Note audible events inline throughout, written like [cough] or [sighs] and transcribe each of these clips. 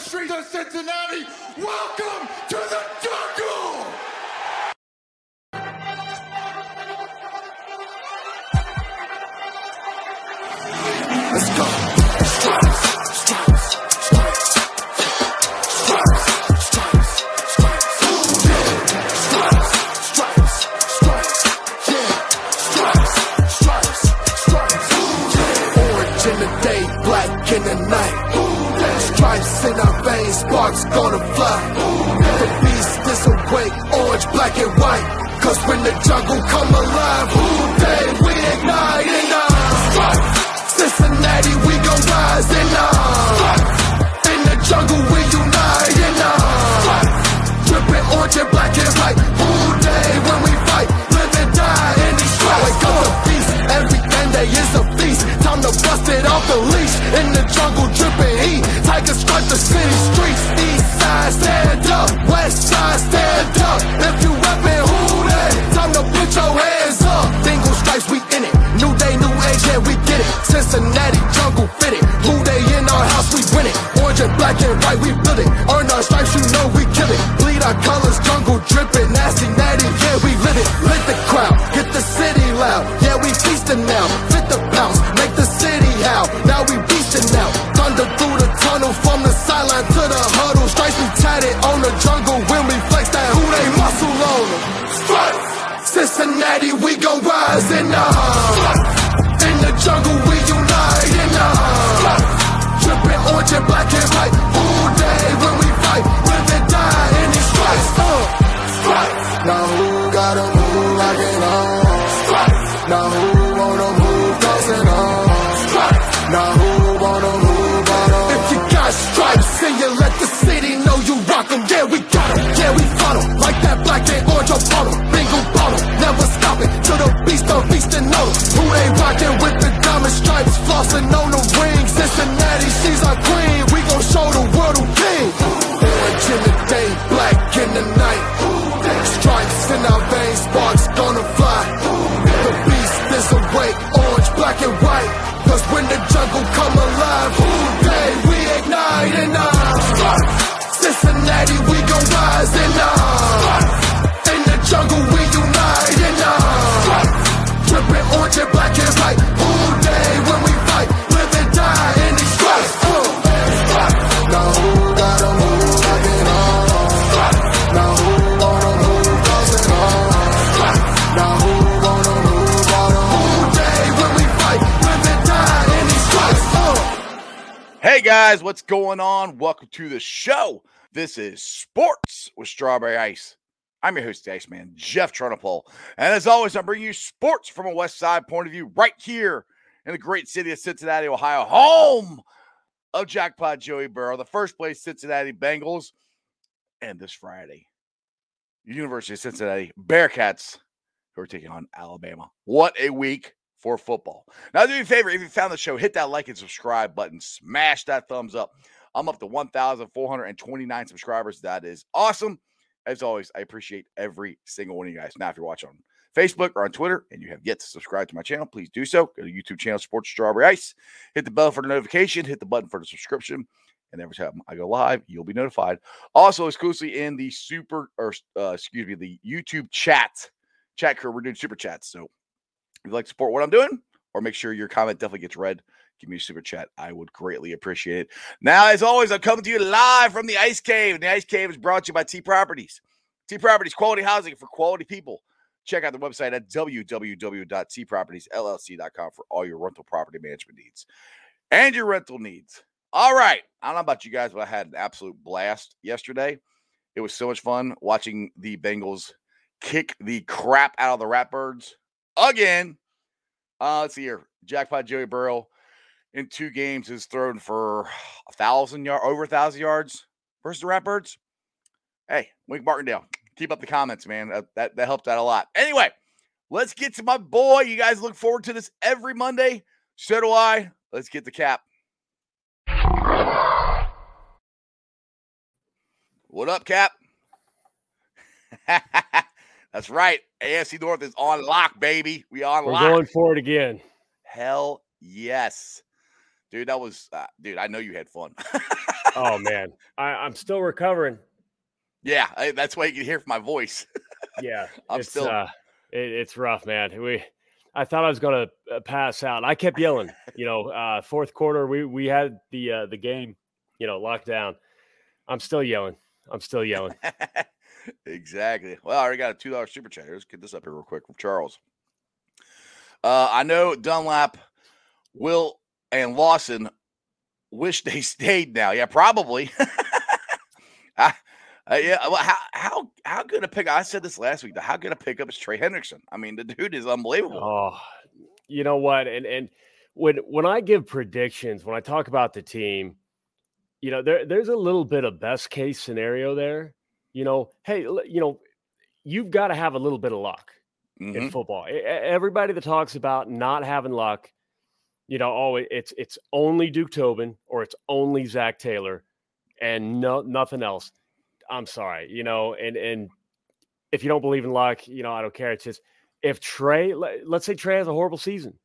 streets of Cincinnati, welcome to the guys, what's going on? Welcome to the show. This is Sports with Strawberry Ice. I'm your host, the Iceman, Jeff Trunapole. And as always, I'm bringing you sports from a West Side point of view right here in the great city of Cincinnati, Ohio, home of Jackpot Joey Burrow, the first place Cincinnati Bengals. And this Friday, University of Cincinnati Bearcats, who are taking on Alabama. What a week for football. Now, do me a favor if you found the show, hit that like and subscribe button, smash that thumbs up. I'm up to 1,429 subscribers. That is awesome. As always, I appreciate every single one of you guys. Now, if you're watching on Facebook or on Twitter and you have yet to subscribe to my channel, please do so. Go to YouTube channel Sports Strawberry Ice. Hit the bell for the notification, hit the button for the subscription. And every time I go live, you'll be notified. Also, exclusively in the super, or uh, excuse me, the YouTube chat chat crew, we're doing super chats. So if you'd like support what I'm doing, or make sure your comment definitely gets read, give me a super chat. I would greatly appreciate it. Now, as always, I'm coming to you live from the Ice Cave. And the Ice Cave is brought to you by T Properties. T Properties, quality housing for quality people. Check out the website at www.tpropertiesllc.com for all your rental property management needs and your rental needs. All right. I don't know about you guys, but I had an absolute blast yesterday. It was so much fun watching the Bengals kick the crap out of the Ratbirds again. Uh, let's see here. Jackpot Joey Burrow in two games has thrown for a thousand yard over a thousand yards versus the Ratbirds. Hey, Wink Martindale, keep up the comments, man. That, that that helped out a lot. Anyway, let's get to my boy. You guys look forward to this every Monday. So do I. Let's get the cap. What up, Cap? [laughs] That's right. AFC North is on lock, baby. We on We're lock. going for it again. Hell yes. Dude, that was uh, dude, I know you had fun. [laughs] oh man, I, I'm still recovering. Yeah, I, that's why you can hear from my voice. [laughs] Yeah, I'm it's, still- uh, it, it's rough, man. We, I thought I was gonna uh, pass out. I kept yelling. You know, uh, fourth quarter, we we had the uh, the game, you know, locked down. I'm still yelling. I'm still yelling. [laughs] exactly. Well, I already got a two dollar super chat. Let's get this up here real quick from Charles. Uh, I know Dunlap, Will, and Lawson wish they [laughs] stayed now. Yeah, probably. [laughs] I, uh, yeah, well, how how how good a pick? I said this last week. How good a pickup is Trey Hendrickson? I mean, the dude is unbelievable. Oh, you know what? And and when when I give predictions, when I talk about the team, you know, there there's a little bit of best case scenario there. You know, hey, you know, you've got to have a little bit of luck in Mhm. football. Everybody that talks about not having luck, you know, oh, it's it's only Duke Tobin or it's only Zac Taylor, and no nothing else. I'm sorry, you know, and and if you don't believe in luck, you know, I don't care. It's just if Trey, let, let's say Trey has a horrible season.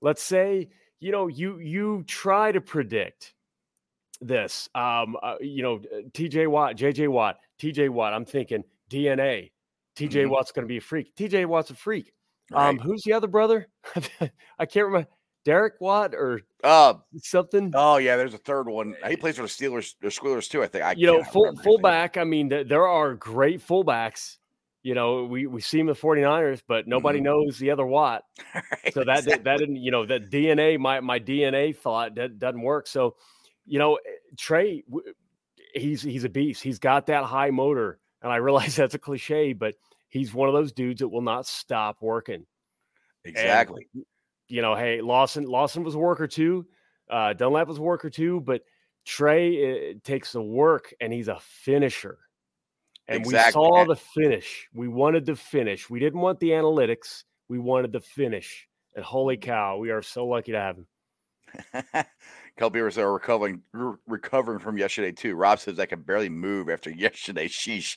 Let's say you know you you try to predict this. Um, uh, you know, T.J. Watt, J.J. Watt, T.J. Watt. I'm thinking DNA. T.J. Mhm. Watt's going to be a freak. T.J. Watt's a freak. Right. Um, who's the other brother? [laughs] I can't remember. Derek Watt or uh, something. oh yeah, there's a third one. He plays for the Steelers, the Squealers too. I think. I you know, full remember his name. fullback. I mean, th- there are great fullbacks. You know, we we see him the 49ers, but nobody Mhm. knows the other Watt. Right, [laughs] So that exactly. that didn't, you know, that DNA, my my DNA thought that doesn't work. So, you know, Trey, he's he's a beast. He's got that high motor, and I [laughs] realize that's a cliche, but he's one of those dudes that will not stop working. And, exactly. you know, hey, Lawson Lawson was a worker too. Uh, Dunlap was a worker too, but Trey uh, takes the work and he's a finisher. And Exactly. we saw the finish. We wanted the finish. We didn't want the analytics. We wanted the finish. And holy cow, we are so lucky to have him. [laughs] couple viewers are recovering re- recovering from yesterday too. Rob says I can barely move after [laughs] yesterday. Sheesh,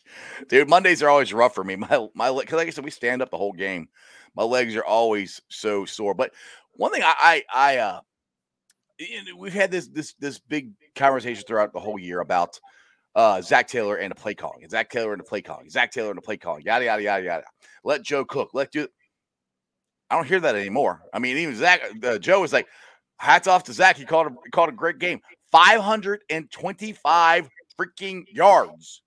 dude. Mondays are always rough for me. [laughs] My my because like I said, we stand up the whole game. My legs are always so sore. But one thing I I, I uh, we've had this this this big conversation throughout the whole year about uh Zac Taylor and the play calling. Zac Taylor and the play calling. Zac Taylor and the play calling. Yada yada yada yada. Let Joe cook. Let do. I don't hear that anymore. I mean, even Zac uh, Joe is like, hats off to Zac. He called a he called a great game. 525 freaking yards.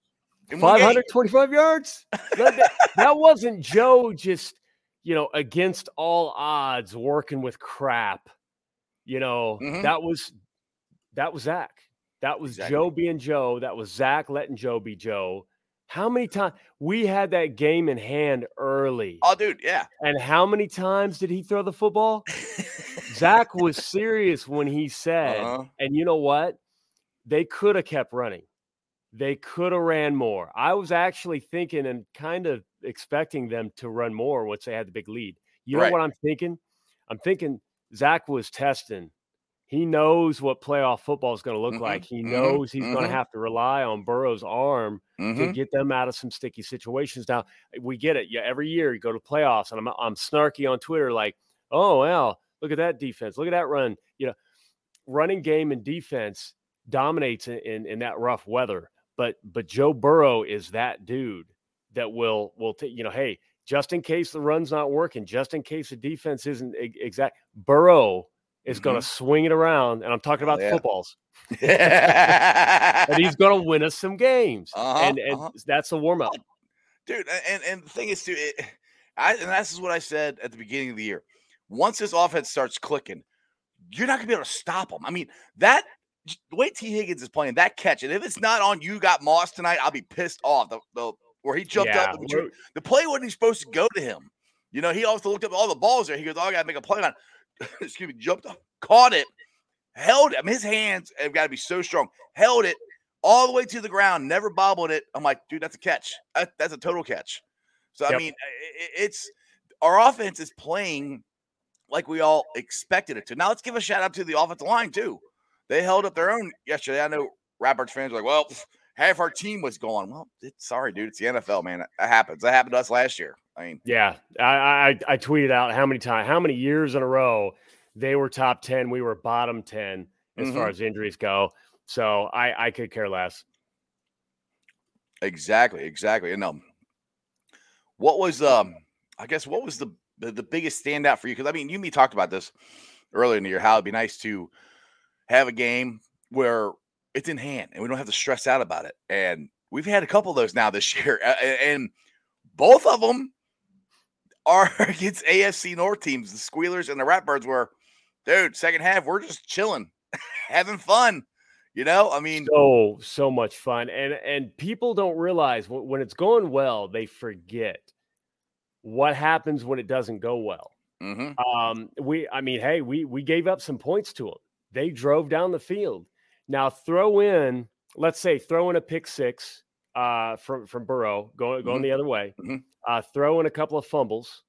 in game. 525 yards. That, that- wasn't Joe just, you know, against all odds working with crap. You know, Mhm. that was that was Zac. That was Exactly. Joe being Joe. That was Zac letting Joe be Joe. How many times we had that game in hand early? Oh, dude, yeah. And how many times did he throw the football? Zac was serious when he said, Uh-huh. and you know what? They could have kept running. They could have ran more. I was actually thinking and kind of expecting them to run more once they had the big lead. You know Right. what I'm thinking? I'm thinking Zac was testing. He knows what playoff football is going to look Mhm, like. He mhm, knows he's going mhm. to have to rely on Burrow's arm to Mhm. get them out of some sticky situations. Now we get it. Yeah, every year you go to playoffs, and I'm I'm snarky on Twitter like, oh well, look at that defense, look at that run. You know, running game and defense dominates in, in, in that rough weather. But but Joe Burrow is that dude that will will take you know, hey, just in case the run's not working, just in case the defense isn't exact, Burrow is going to swing it around, and I'm talking about Mm-hmm. yeah. the footballs, [laughs] and he's going to win us some games, Uh-huh, and and uh-huh. that's a warm up. dude. And and the thing is, too, it, I and this is what I said at the beginning of the year. Once this offense starts clicking, you're not gonna be able to stop them. I mean, that the way T Higgins is playing that catch, and if it's not on you got Moss tonight, I'll be pissed off. The, the where he jumped Yeah, up, the, the play wasn't even supposed to go to him. You know, he also looked up all the balls there. He goes, "Oh, I gotta make a play on." [laughs] Excuse me, jumped up, caught it, held it. I mean, his hands have got to be so strong. Held it all the way to the ground, never bobbled it. I'm like, dude, that's a catch. That- that's a total catch. So I Yep. mean, i- i- it's our offense is playing like we all expected it to. Now let's give a shout out to the offensive line too. They held up their own yesterday. I know Rapids fans are like, well, half our team was gone. Well, it's, sorry, dude, it's the NFL, man. That happens. That happened to us last year. I mean, Yeah, I, I I tweeted out how many times, how many years in a row they were top ten, we were bottom ten as far Mhm. as injuries go. So I I could care less. Exactly, exactly. And um, what was um, I guess what was the the, the biggest standout for you? Because I mean, you and me talked about this earlier in the year. How it'd be nice to have a game where it's in hand and we don't have to stress out about it. And we've had a couple of those now this [laughs] year, and both of them are [laughs] against AFC North teams, the Squealers and the Ratbirds. were, dude, second half we're just chilling, [laughs] having fun. You know, I mean, so so much fun, and and people don't realize when, when it's going well, they forget what happens when it doesn't go well. mhm. Um, we, I mean, hey, we we gave up some points to them. They drove down the field. Now throw in, let's say, throw in a pick six uh, from from Burrow, going going Mhm. the other way. Mhm. Uh, throw in a couple of fumbles.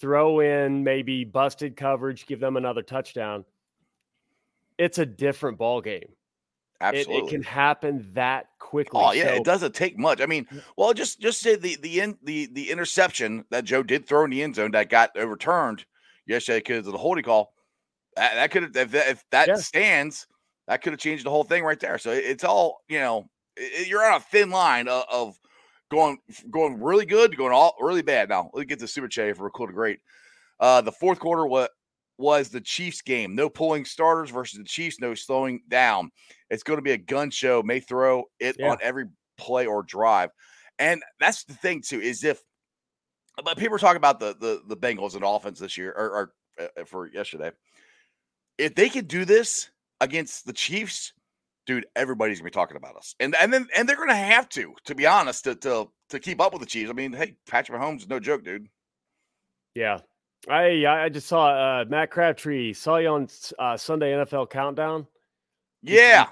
Throw in maybe busted coverage, give them another touchdown. It's a different ball game. It, absolutely. it can happen that quickly. Oh yeah, So- it doesn't take much. I mean, well, just just say the the in, the the interception that Joe did throw in the end zone that got overturned yesterday because of the holding call. That, that could have if that, if that Yeah. stands, that could have changed the whole thing right there. So it- it's all you know. You're on a thin line of, of going going really good to going all really bad. Now let's get to Super Chat for a cool to great. Uh, the fourth quarter what was the Chiefs game? No pulling starters versus the Chiefs. No slowing down. It's going to be a gun show. May throw it Yeah. on every play or drive, and that's the thing too. Is if but people are talking about the the the Bengals and offense this year or, or uh, for yesterday. If they could do this against the Chiefs, dude, everybody's gonna be talking about us, and and then and they're gonna have to, to be honest, to to to keep up with the Chiefs. I mean, hey, Patrick Mahomes is no joke, dude. Yeah. I I just saw uh, Matt Crabtree saw you on uh, Sunday NFL Countdown. Yeah,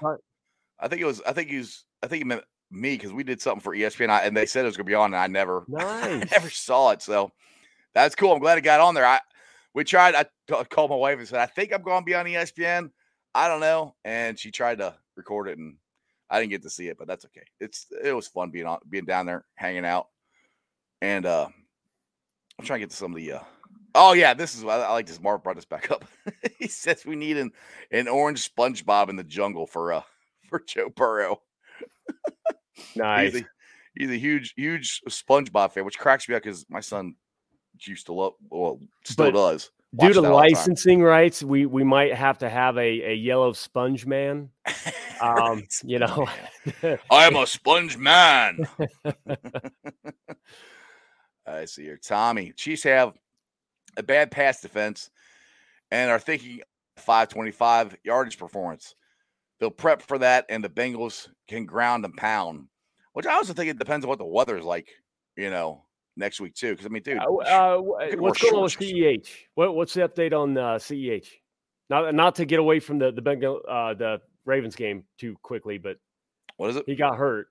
I think it was. I think he's. I think he meant me because we did something for ESPN, I- and they said it was gonna be on, and I never, [laughs] I never saw it. So that's cool. I'm glad it got on there. I we tried. I called my wife and said, I think I'm going to be on ESPN. I don't know, and she tried to record it, and I didn't get to see it, but that's okay. It's it was fun being on, being down there, hanging out, and uh I'm trying to get to some of the. uh Oh yeah, this is I, I like this. Mark brought this back up. [laughs] he says we need an an orange SpongeBob in the jungle for uh for Joe Burrow. [laughs] nice. He's a, he's a huge, huge SpongeBob fan, which cracks me up because my son used to love, well, still But does. Due to licensing rights, we we might have to have a, a yellow sponge man. [laughs] Um, you know, [laughs] I'm a sponge man. [laughs] I see here. Tommy, Chiefs have a bad pass defense and are thinking 525 yardage performance. They'll prep for that, and the Bengals can ground and pound, which I also think it depends on what the weather is like, you know, next week, too. Because, I mean, dude, Uh, uh, what's going on with. CEH? What, what's the update on uh, CEH? Not not to get away from the the Bengal uh, the Ravens game too quickly, but what is it? he got hurt.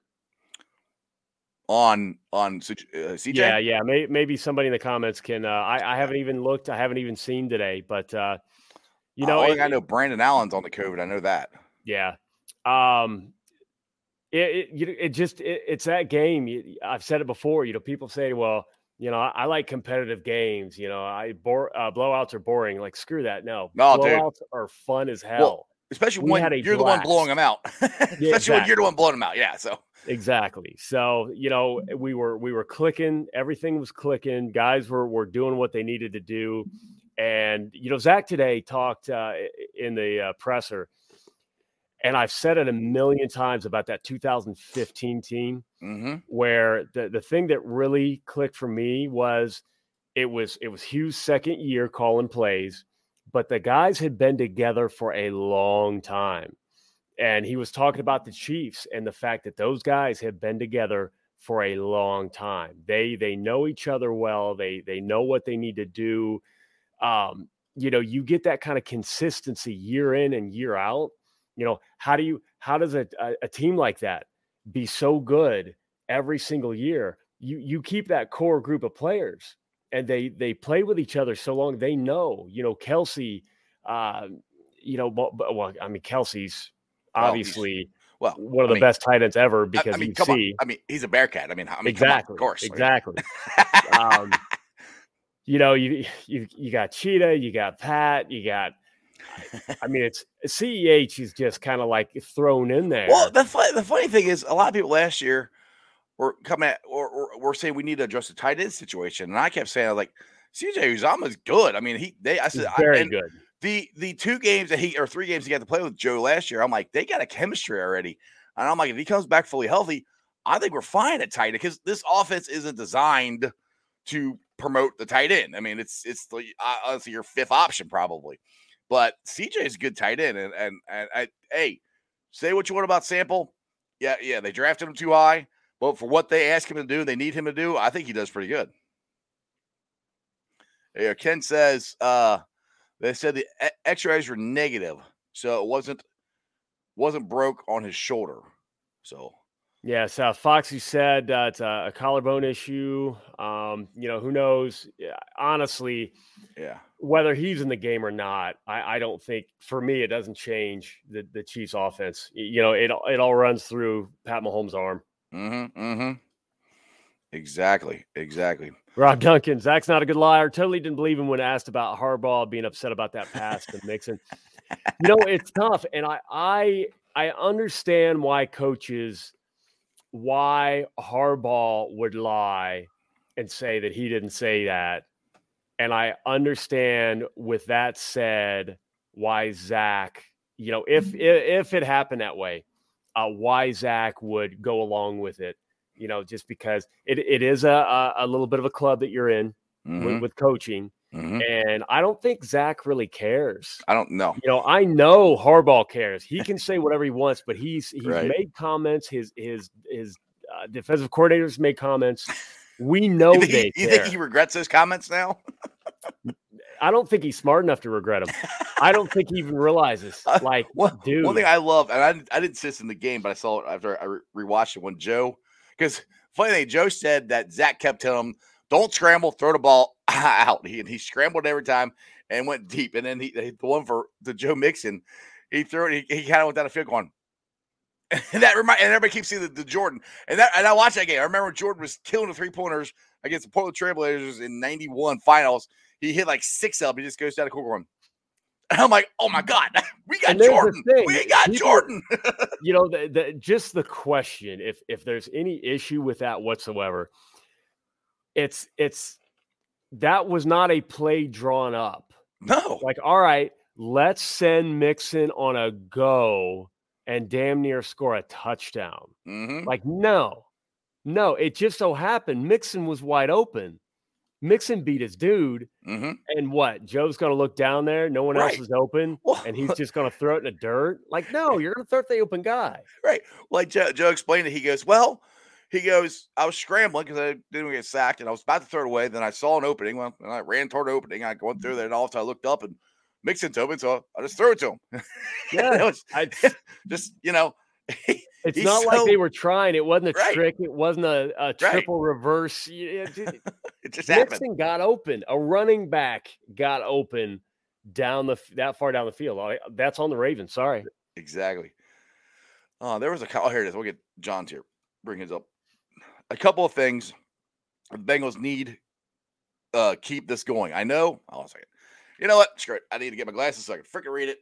On, on uh, CJ? Yeah, yeah. May, maybe somebody in the comments can. Uh, I I haven't even looked. I haven't even seen today, but uh, you know, it- I know Brandon Allen's on the COVID. I know that. Yeah. Um it it, you it just it, it's that game. You, I've said it before, you know, people say, well, you know, I, I like competitive games, you know, I bore uh, blowouts are boring. Like screw that. No. No, dude. blowouts are fun as hell. Especially We when you're the one blowing them out. [laughs] Especially when you're the one blowing them out. Yeah. So Exactly. So, you know, we were we were clicking, everything was clicking, guys were were doing what they needed to do. And you know, Zac today talked uh, in the uh, presser, and I've said it a million times about that 2015 team mhm. where the the thing that really clicked for me was it was it was Hue's second year calling plays, but the guys had been together for a long time. And he was talking about the Chiefs and the fact that those guys have been together for a long time. They they know each other well. They they know what they need to do. Um, you know, you get that kind of consistency year in and year out. You know, how do you how does a, a, team like that be so good every single year? You you keep that core group of players and they they play with each other so long they know, you know, Kelce, uh, you know, well, well I mean Kelce's obviously Well, one of I the mean- best tight ends ever because I, mean, you see on. I mean, he's a Bearcat. I mean, I mean, come on, exactly, of course. Exactly. [laughs] um, you know, you you you got Cheetah, you got Pat, you got I mean, it's CEH is just kind of like thrown in there. Well, the fu- the funny thing is, a lot of people last year were coming at or, or were saying we need to address the tight end situation, and I kept saying like CJ Uzomah's good. I mean, he they I said I- very and good. the the two games that he or three games he got to play with Joe last year, I'm like they got a chemistry already, and I'm like if he comes back fully healthy, I think we're fine at tight end because this offense isn't designed to promote the tight end. I mean, it's it's the honestly your fifth option probably, but CJ is a good tight end, and and and I, hey, say what you want about Sample, yeah yeah they drafted him too high, but for what they ask him to do, they need him to do, I think he does pretty good. Yeah, Ken says uh they said the X-rays were negative, so it wasn't wasn't broke on his shoulder. So Yes, uh, Foxy said uh, it's a, a collarbone issue. Um, you know, who knows? Honestly, yeah, whether he's in the game or not, I, I don't think for me it doesn't change the, the Chiefs' offense. You know, it it all runs through Pat Mahomes' arm. mm-hmm, mm-hmm. Exactly, exactly. Rob Duncan, Zac's not a good liar. Totally didn't believe him when asked about Harbaugh being upset about that pass to Mixon. You know, it's tough, and I I I understand why coaches why Harbaugh would lie and say that he didn't say that. And I understand with that said, why Zac, you know, if if, if it happened that way, uh, why Zac would go along with it, you know, just because it, it is a, a a little bit of a club that you're in Mhm, with, with coaching, mhm. and I don't think Zac really cares. I don't know. You know, I know Harbaugh cares. He can say whatever he wants, but he's he's Right. made comments. His his his uh, defensive coordinators made comments. We [laughs] know You think, they he, you care. think he regrets those comments now? I don't think he's smart enough to regret them. I don't think he even realizes. [laughs] Uh, Like, One, dude, one thing I love, and I, didn't- I didn't see this in the game, but I saw it after I re- rewatched it when Joe, because funny thing, Joe said that Zac kept telling him, "Don't scramble, throw the ball [laughs] out." He and he scrambled every time and went deep, and then he the one for the Joe Mixon, he threw it. He, he kind of went down the field going. [laughs] And that remind, and everybody keeps seeing the, the Jordan, and that, and I watched that game. I remember Jordan was killing the three pointers against the Portland Trailblazers in '91 finals. He hit like six of them. He just goes down the court going. [laughs] And I'm like, oh my god, we got And there's the Jordan. We got people- Jordan. you know, the, the just the question, if if there's any issue with that whatsoever, it's it's that was not a play drawn up. no, Like, all right, let's send Mixon on a go and damn near score a touchdown. hmm Like, no, no, it just so happened Mixon was wide open. Mixon beat his dude, hmm and what? Joe's going to look down there. No one Right. else is open, Well, and he's [laughs] just going to throw it in the dirt. Like, no, you're going to throw it to the open guy. Right. Like Joe, Joe explained it. He goes, well, he goes, I was scrambling because I didn't get sacked, and I was about to throw it away. Then I saw an opening. Well, and I ran toward the opening. I went through mm-hmm. there, and all of a sudden I looked up, and Mixon's open, so I just threw it to him. [laughs] Yeah, was I, [laughs] just you know, [laughs] it's He's not like they were trying. It wasn't a Right. trick. It wasn't a, a triple reverse. Y- it- it- it just happened. Mixon got open. A running back got open down the that far down the field. That's on the Ravens. Sorry. Exactly. Oh, there was a couple. Here it is. We'll get John's here. Bring his up. A couple of things. The Bengals need uh keep this going. I know. Hold on a second. You know what? Screw it. I need to get my glasses so I can freaking read it.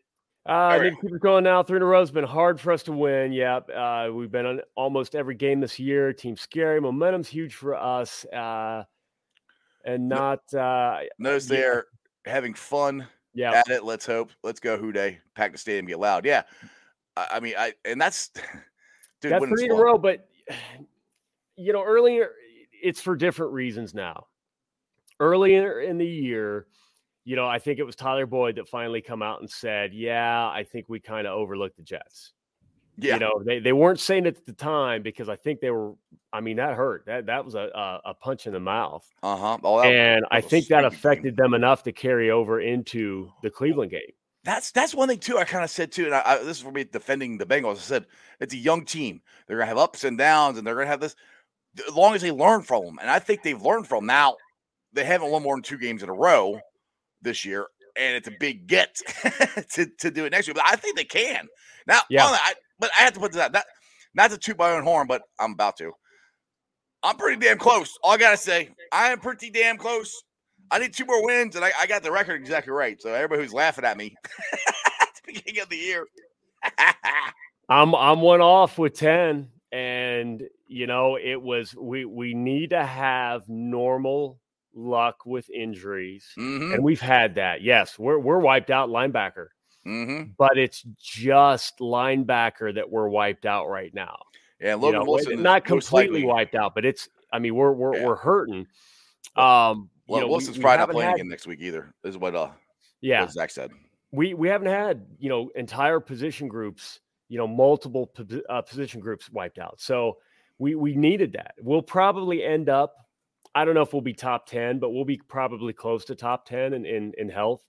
Uh, I right. need to keep it going now. Three in a row has been hard for us to win. Yep. Uh, we've been on almost every game this year. Team scary. Momentum's huge for us. Uh, and not, uh, Notice Yeah. they're having fun yeah. at it. Let's hope. Let's go, Who Dey. Pack the stadium, get loud. Yeah. I, I mean, I and that's [laughs] dude. That's three in a row, but you know, earlier it's for different reasons now. Earlier in the year, you know, I think it was Tyler Boyd that finally come out and said, "Yeah, I think we kind of overlooked the Jets." Yeah. You know, they, they weren't saying it at the time because I think they were. I mean, that hurt. That that was a a, punch in the mouth, Uh huh. Oh, and I think that stinky game. affected them enough to carry over into the Cleveland game. That's that's one thing too. I kind of said too, and I, I, this is for me defending the Bengals. I said it's a young team. They're gonna have ups and downs, and they're gonna have this as long as they learn from them. And I think they've learned from 'em. now. They haven't won more than two games in a row this year, and it's a big get [laughs] to, to do it next year. But I think they can. Now, Yeah. I, but I have to put this out. That not to toot my own horn, but I'm about to. I'm pretty damn close. All I gotta say, I am pretty damn close. I need two more wins, and I, I got the record exactly right. So everybody who's laughing at me [laughs] at the beginning of the year. [laughs] I'm I'm one off with 10 and you know it was we we need to have normal luck with injuries hmm and we've had that. Yes, we're we're wiped out linebacker, hmm but it's just linebacker that we're wiped out right now. Yeah, You Logan know, Wilson not completely likely- wiped out, but it's I mean we're we're Yeah. we're hurting. Um you Well, know, Wilson's we probably not haven't playing had- again next week either. Is what uh Yeah, what Zac said. we we haven't had you know entire position groups you know multiple uh, position groups wiped out so we we needed that we'll probably end up i don't know if we'll be top 10 but we'll be probably close to top 10 in in, in health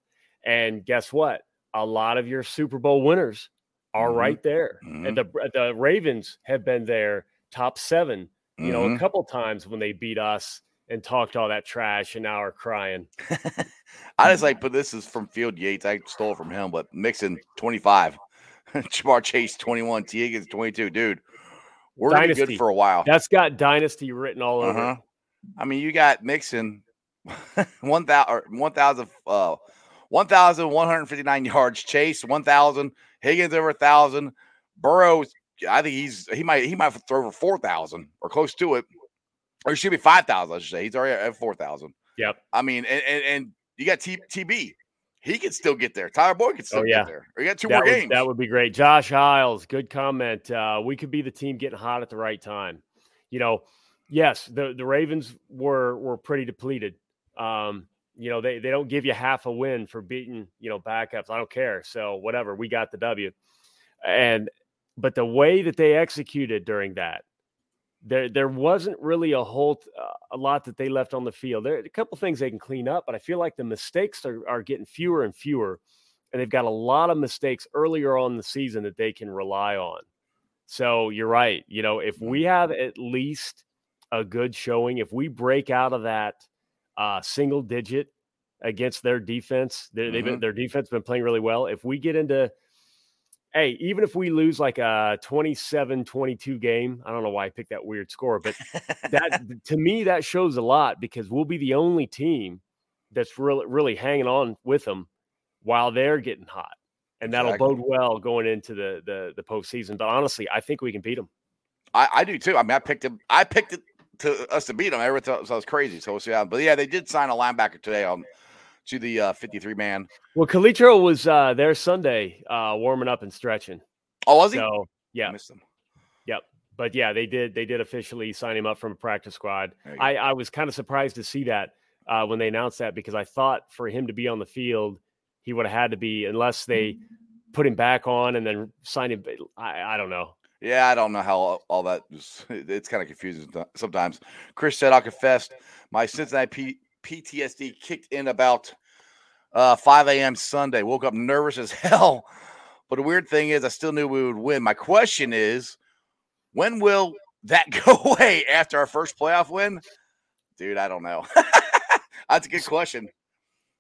and guess what a lot of your super bowl winners are Mhm. right there Mhm. and the the ravens have been there top seven you know Mhm. a couple times when they beat us and talked all that trash and now are crying [laughs] I just like, but this is from Field Yates. I stole it from him, but Mixon 25, [laughs] Ja'Marr Chase 21, T. Higgins 22. Dude, we're gonna be good for a while. that's got dynasty written all over. Uh-huh. I mean, you got Mixon [laughs] 1,000, 1,000, uh, 1,159 yards, Chase 1,000, Higgins over 1,000, Burrow, I think he's, he might, he might throw over 4,000 or close to it. Or it should be 5,000, I should say. He's already at 4,000. Yep. I mean, and, and, and you got T, TB. He can still get there. Tyler Boyd can still Oh, yeah. get there. Or you got two that more would, games. That would be great. Josh Isles, good comment. Uh, we could be the team getting hot at the right time. You know, yes, the, the Ravens were were pretty depleted. Um, you know, they, they don't give you half a win for beating, you know, backups. I don't care. So whatever, we got the W. And but the way that they executed during that, there there wasn't really a whole uh, a lot that they left on the field. There are a couple things they can clean up, but I feel like the mistakes are, are getting fewer and fewer and they've got a lot of mistakes earlier on the season that they can rely on. So you're right. You know, if we have at least a good showing, if we break out of that uh, single digit against their defense, they, they've been, their defense been playing really well. If we get into, hey, even if we lose like a 27 22 game, I don't know why I picked that weird score, but that [laughs] to me, that shows a lot because we'll be the only team that's really, really hanging on with them while they're getting hot. And that'll Exactly. bode well going into the, the the postseason. But honestly, I think we can beat them. I, I do too. I mean, I picked him. I picked it to us to beat them. Everyone thought I was crazy. So we'll see how. But yeah, they did sign a linebacker today on to the uh, 53 man. Well, Calitro was uh, there Sunday, uh, warming up and stretching. Oh, was he? So I yeah, missed him. Yep. But yeah, they did they did officially sign him up from a practice squad. There you go. I, I was kind of surprised to see that uh, when they announced that because I thought for him to be on the field, he would have had to be unless they put him back on and then sign him. I, I don't know. Yeah, I don't know how all, all that is. [laughs] It's kind of confusing sometimes. Chris said, I'll confess, my Cincinnati P- PTSD kicked in about uh, 5 a.m. Sunday. Woke up nervous as [laughs] hell. But the weird thing is, I still knew we would win. My question is, when will that [laughs] go away after our first playoff win? Dude, I don't know. [laughs] That's a good question.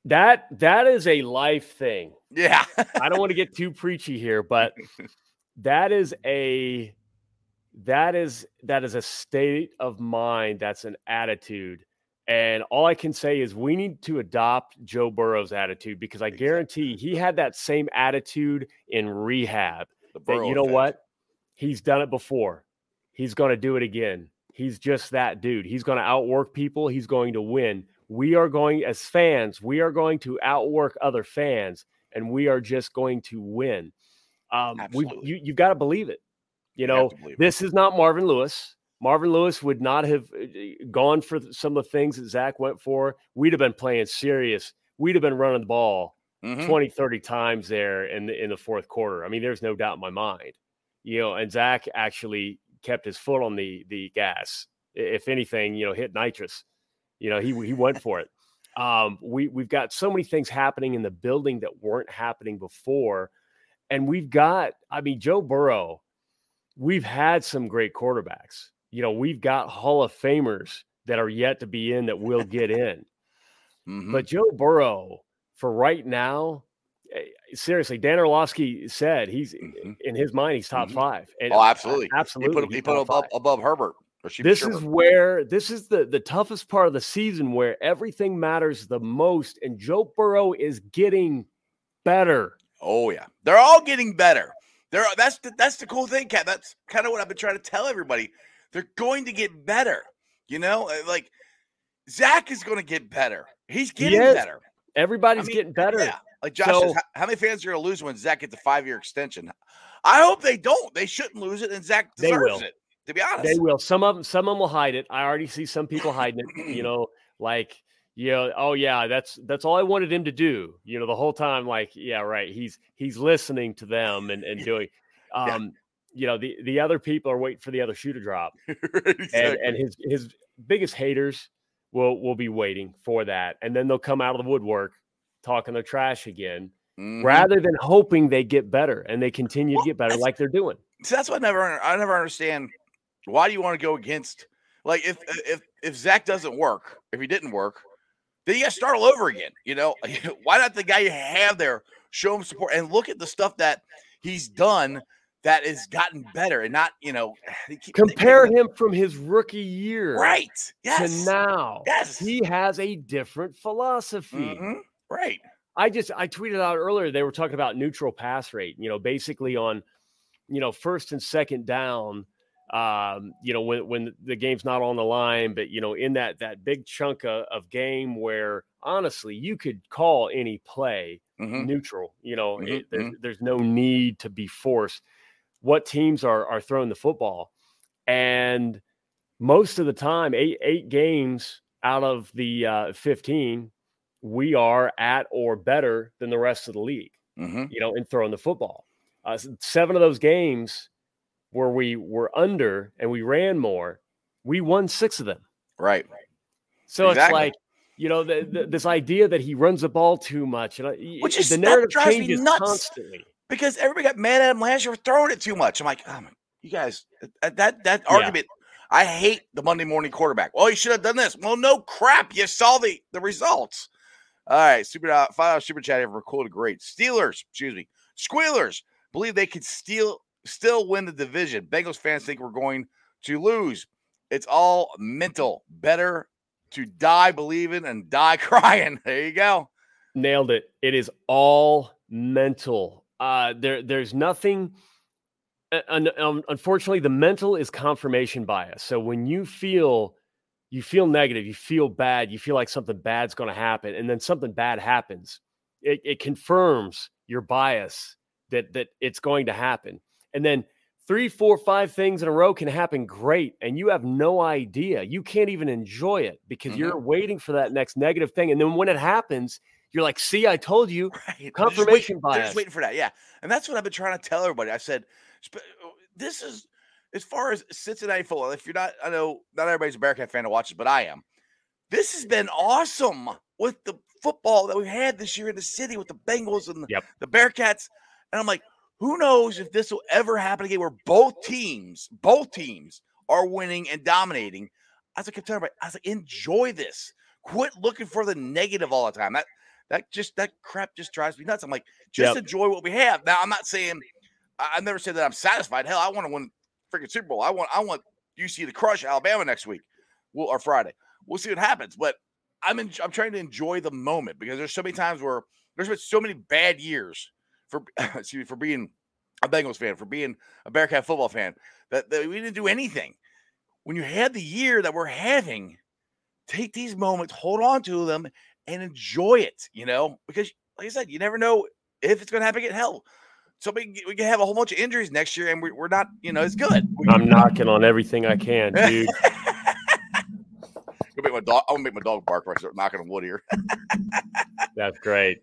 That that is a life thing. Yeah. I don't want to get too preachy here, but that is a that is that is a state of mind. That's an attitude. And all I can say is we need to adopt Joe Burrow's attitude because I Exactly. guarantee he had that same attitude in rehab. That you know effect. what? He's done it before. He's going to do it again. He's just that dude. He's going to outwork people. He's going to win. We are going as fans, we are going to outwork other fans and we are just going to win. Um, we you you've got to believe it. You You know, to believe it. this is not Marvin Lewis. Marvin Lewis would not have uh, gone for some of the things that Zac went for. We'd have been playing serious. We'd have been running the ball Mhm. 20, 30 times there in the in the fourth quarter. I mean, there's no doubt in my mind. You know, and Zac actually kept his foot on the the gas. If anything, you know, hit nitrous. You know, he he went for it. Um, we we've got so many things happening in the building that weren't happening before, and we've got. I mean, Joe Burrow. We've had some great quarterbacks. You know, we've got Hall of Famers that are yet to be in that will get in. Mhm. But Joe Burrow, for right now, eh, seriously, Dan Orlovsky said he's Mhm. in his mind he's top Mhm. five. And Oh, I- absolutely. He absolutely, put he put him above, five. above Herbert Or she this is where this is the the toughest part of the season where everything matters the most and Joe Burrow is getting better. Oh yeah, they're all getting better. They're that's the that's the cool thing, Cat. That's kind of what I've been trying to tell everybody. They're going to get better. You know, Uh, like Zac is going to get better. He's getting is. better. Everybody's mean, getting better. Yeah, like Josh So- says, how, how many fans are going to lose when Zac gets a five year extension? I hope they don't. They shouldn't lose it, and Zac They deserves will. it. To be honest, They will. Some of them, some of them will hide it. I already see some people hiding it. You [clears throat] know, like you know, oh yeah, that's that's all I wanted him to do. You know, the whole time, like yeah, right. He's he's listening to them and and doing. Yeah. You know, the the other people are waiting for the other shoe to drop, [laughs] and Exactly. and his his biggest haters will will be waiting for that, and then they'll come out of the woodwork talking their trash again, Mhm. rather than hoping they get better and they continue Well, to get better like they're doing. So that's what I never I never understand. Why do you want to go against like if if if Zac doesn't work, if he didn't work, then you got to start all over again. You know, [laughs] why not the guy you have there show him support and look at the stuff that he's done that has gotten better and not you know [sighs] they keep- they keep- Compare him from his rookie year, right yes to now. Yes. He has a different philosophy. Mhm. right I just I tweeted out earlier they were talking about neutral pass rate, you know, basically on you know, first and second down, um, you know, when when the game's not on the line, but you know, in that that big chunk of, of game where honestly you could call any play Mhm. neutral, you know, Mhm, it, there's, there's no need to be forced. What teams are are throwing the football, and most of the time, eight eight games out of the uh, fifteen, we are at or better than the rest of the league. Mhm. You know, in throwing the football, uh, seven of those games where we were under and we ran more, we won six of them. right So it's like. You know, the, the, this idea that he runs the ball too much, and I- Which is- the narrative drives me changes nuts. constantly. Because everybody got mad at him last year for throwing it too much. I'm like, oh my, you guys, uh, that that Yeah. argument. I hate the Monday morning quarterback. Well, you should have done this. Well, no crap. You saw the the results. All right, super uh, five super chat here from cool to great. Steelers, excuse me, Squealers believe they could steal still win the division. Bengals fans think we're going to lose. It's all mental. Better to die believing and die [laughs] crying. There you go. Nailed it. It is all mental. Uh, there, there's nothing. uh, un- um, unfortunately, the mental is confirmation bias. So when you feel, you feel negative, you feel bad, you feel like something bad's going to happen, and then something bad happens, it, it confirms your bias that that it's going to happen. And then three, four, five things in a row can happen great, and you have no idea. You can't even enjoy it because Mhm. you're waiting for that next negative thing. And then when it happens, you're like, "See, I told you." Right. They're Confirmation They're bias. just waiting for that. Yeah. And that's what I've been trying to tell everybody. I said, uh, this is as far as Cincinnati football. If you're not, I know not everybody's a Bearcat fan to watch it, but I am. This has been awesome with the football that we've had this year in the city with the Bengals and the, Yep. the Bearcats. And I'm like, who knows if this will ever happen again where both teams, both teams are winning and dominating. I was like, I kept telling everybody, I was like, enjoy this. Quit looking for the negative all the time. That that just that crap just drives me nuts. I'm like, just Yep. enjoy what we have. Now, I'm not saying I- I've never said that I'm satisfied. Hell, I want to win freaking Super Bowl. I want I want UC to crush Alabama next week, well, or Friday. We'll see what happens. But I'm in, I'm trying to enjoy the moment because there's so many times where there's been so many bad years for [clears throat] excuse me for being a Bengals fan, for being a Bearcat football fan that, that we didn't do anything. When you had the year that we're having, take these moments, hold on to them, and enjoy it. You know, because like I said, you never know if it's going to happen again. Hell, somebody we can have a whole bunch of injuries next year, and we're, we're not, you know, it's good. We- I'm knocking on everything I can, dude. [laughs] Make my dog. I'm gonna make my dog bark when I start knocking on wood here. [laughs] That's great.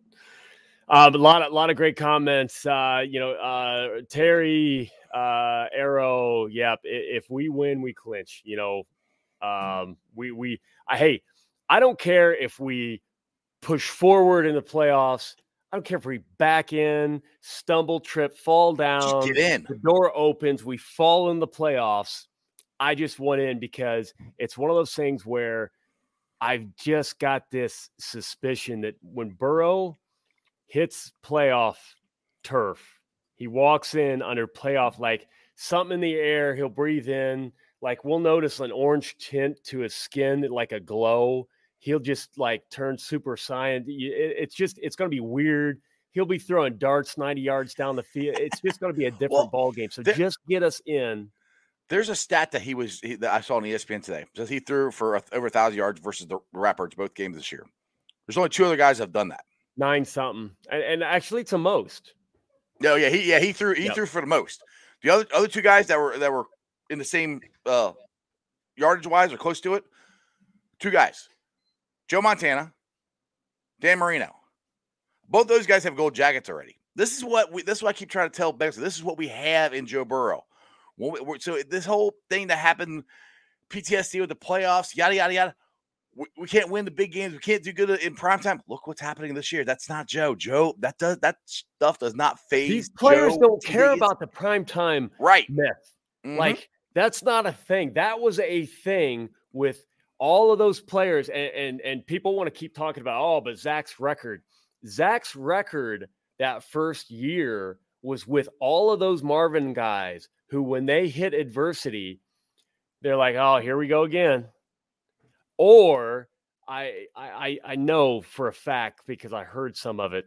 Uh, a lot of lot of great comments. Uh, you know, uh, Terry uh, Arrow. Yep. If we win, we clinch. You know, um, we we. I hey, I don't care if we push forward in the playoffs. I don't care if we back in, stumble, trip, fall down. Just get in. the door opens, we fall in the playoffs. I just went in because it's one of those things where I've just got this suspicion that when Burrow hits playoff turf, he walks in under playoff like something in the air, he'll breathe in like we'll notice an orange tint to his skin, like a glow. He'll just like turn Super Saiyan. It- It's just it's going to be weird. He'll be throwing darts 90 yards down the field. It's just going to be a [laughs] different Well, ball game. So there- just get us in. There's a stat that he was he, that I saw on ESPN today. Says he threw for a, over a thousand yards versus the Rapids both games this year. There's only two other guys that have done that. Nine something. And, and actually it's a most. No, yeah, he yeah he threw he Yep. threw for the most. The other other two guys that were that were in the same uh yardage wise or close to it, two guys, Joe Montana, Dan Marino. Both those guys have gold jackets already. This is what we. This is what I keep trying to tell Bex. This is what we have in Joe Burrow. When we- we're- so this whole thing that happened, PTSD with the playoffs, yada yada yada. We, we can't win the big games. We can't do good in prime time. Look what's happening this year. That's not Joe. Joe, that does that stuff does not phase. These players Joe don't care about the prime time right. myth. Mhm. Like that's not a thing. That was a thing with all of those players, and and, and people want to keep talking about oh, but Zac's record. Zac's record that first year was with all of those Marvin guys who, when they hit adversity, they're like, oh, here we go again. Or I I I- know for a fact because I heard some of it.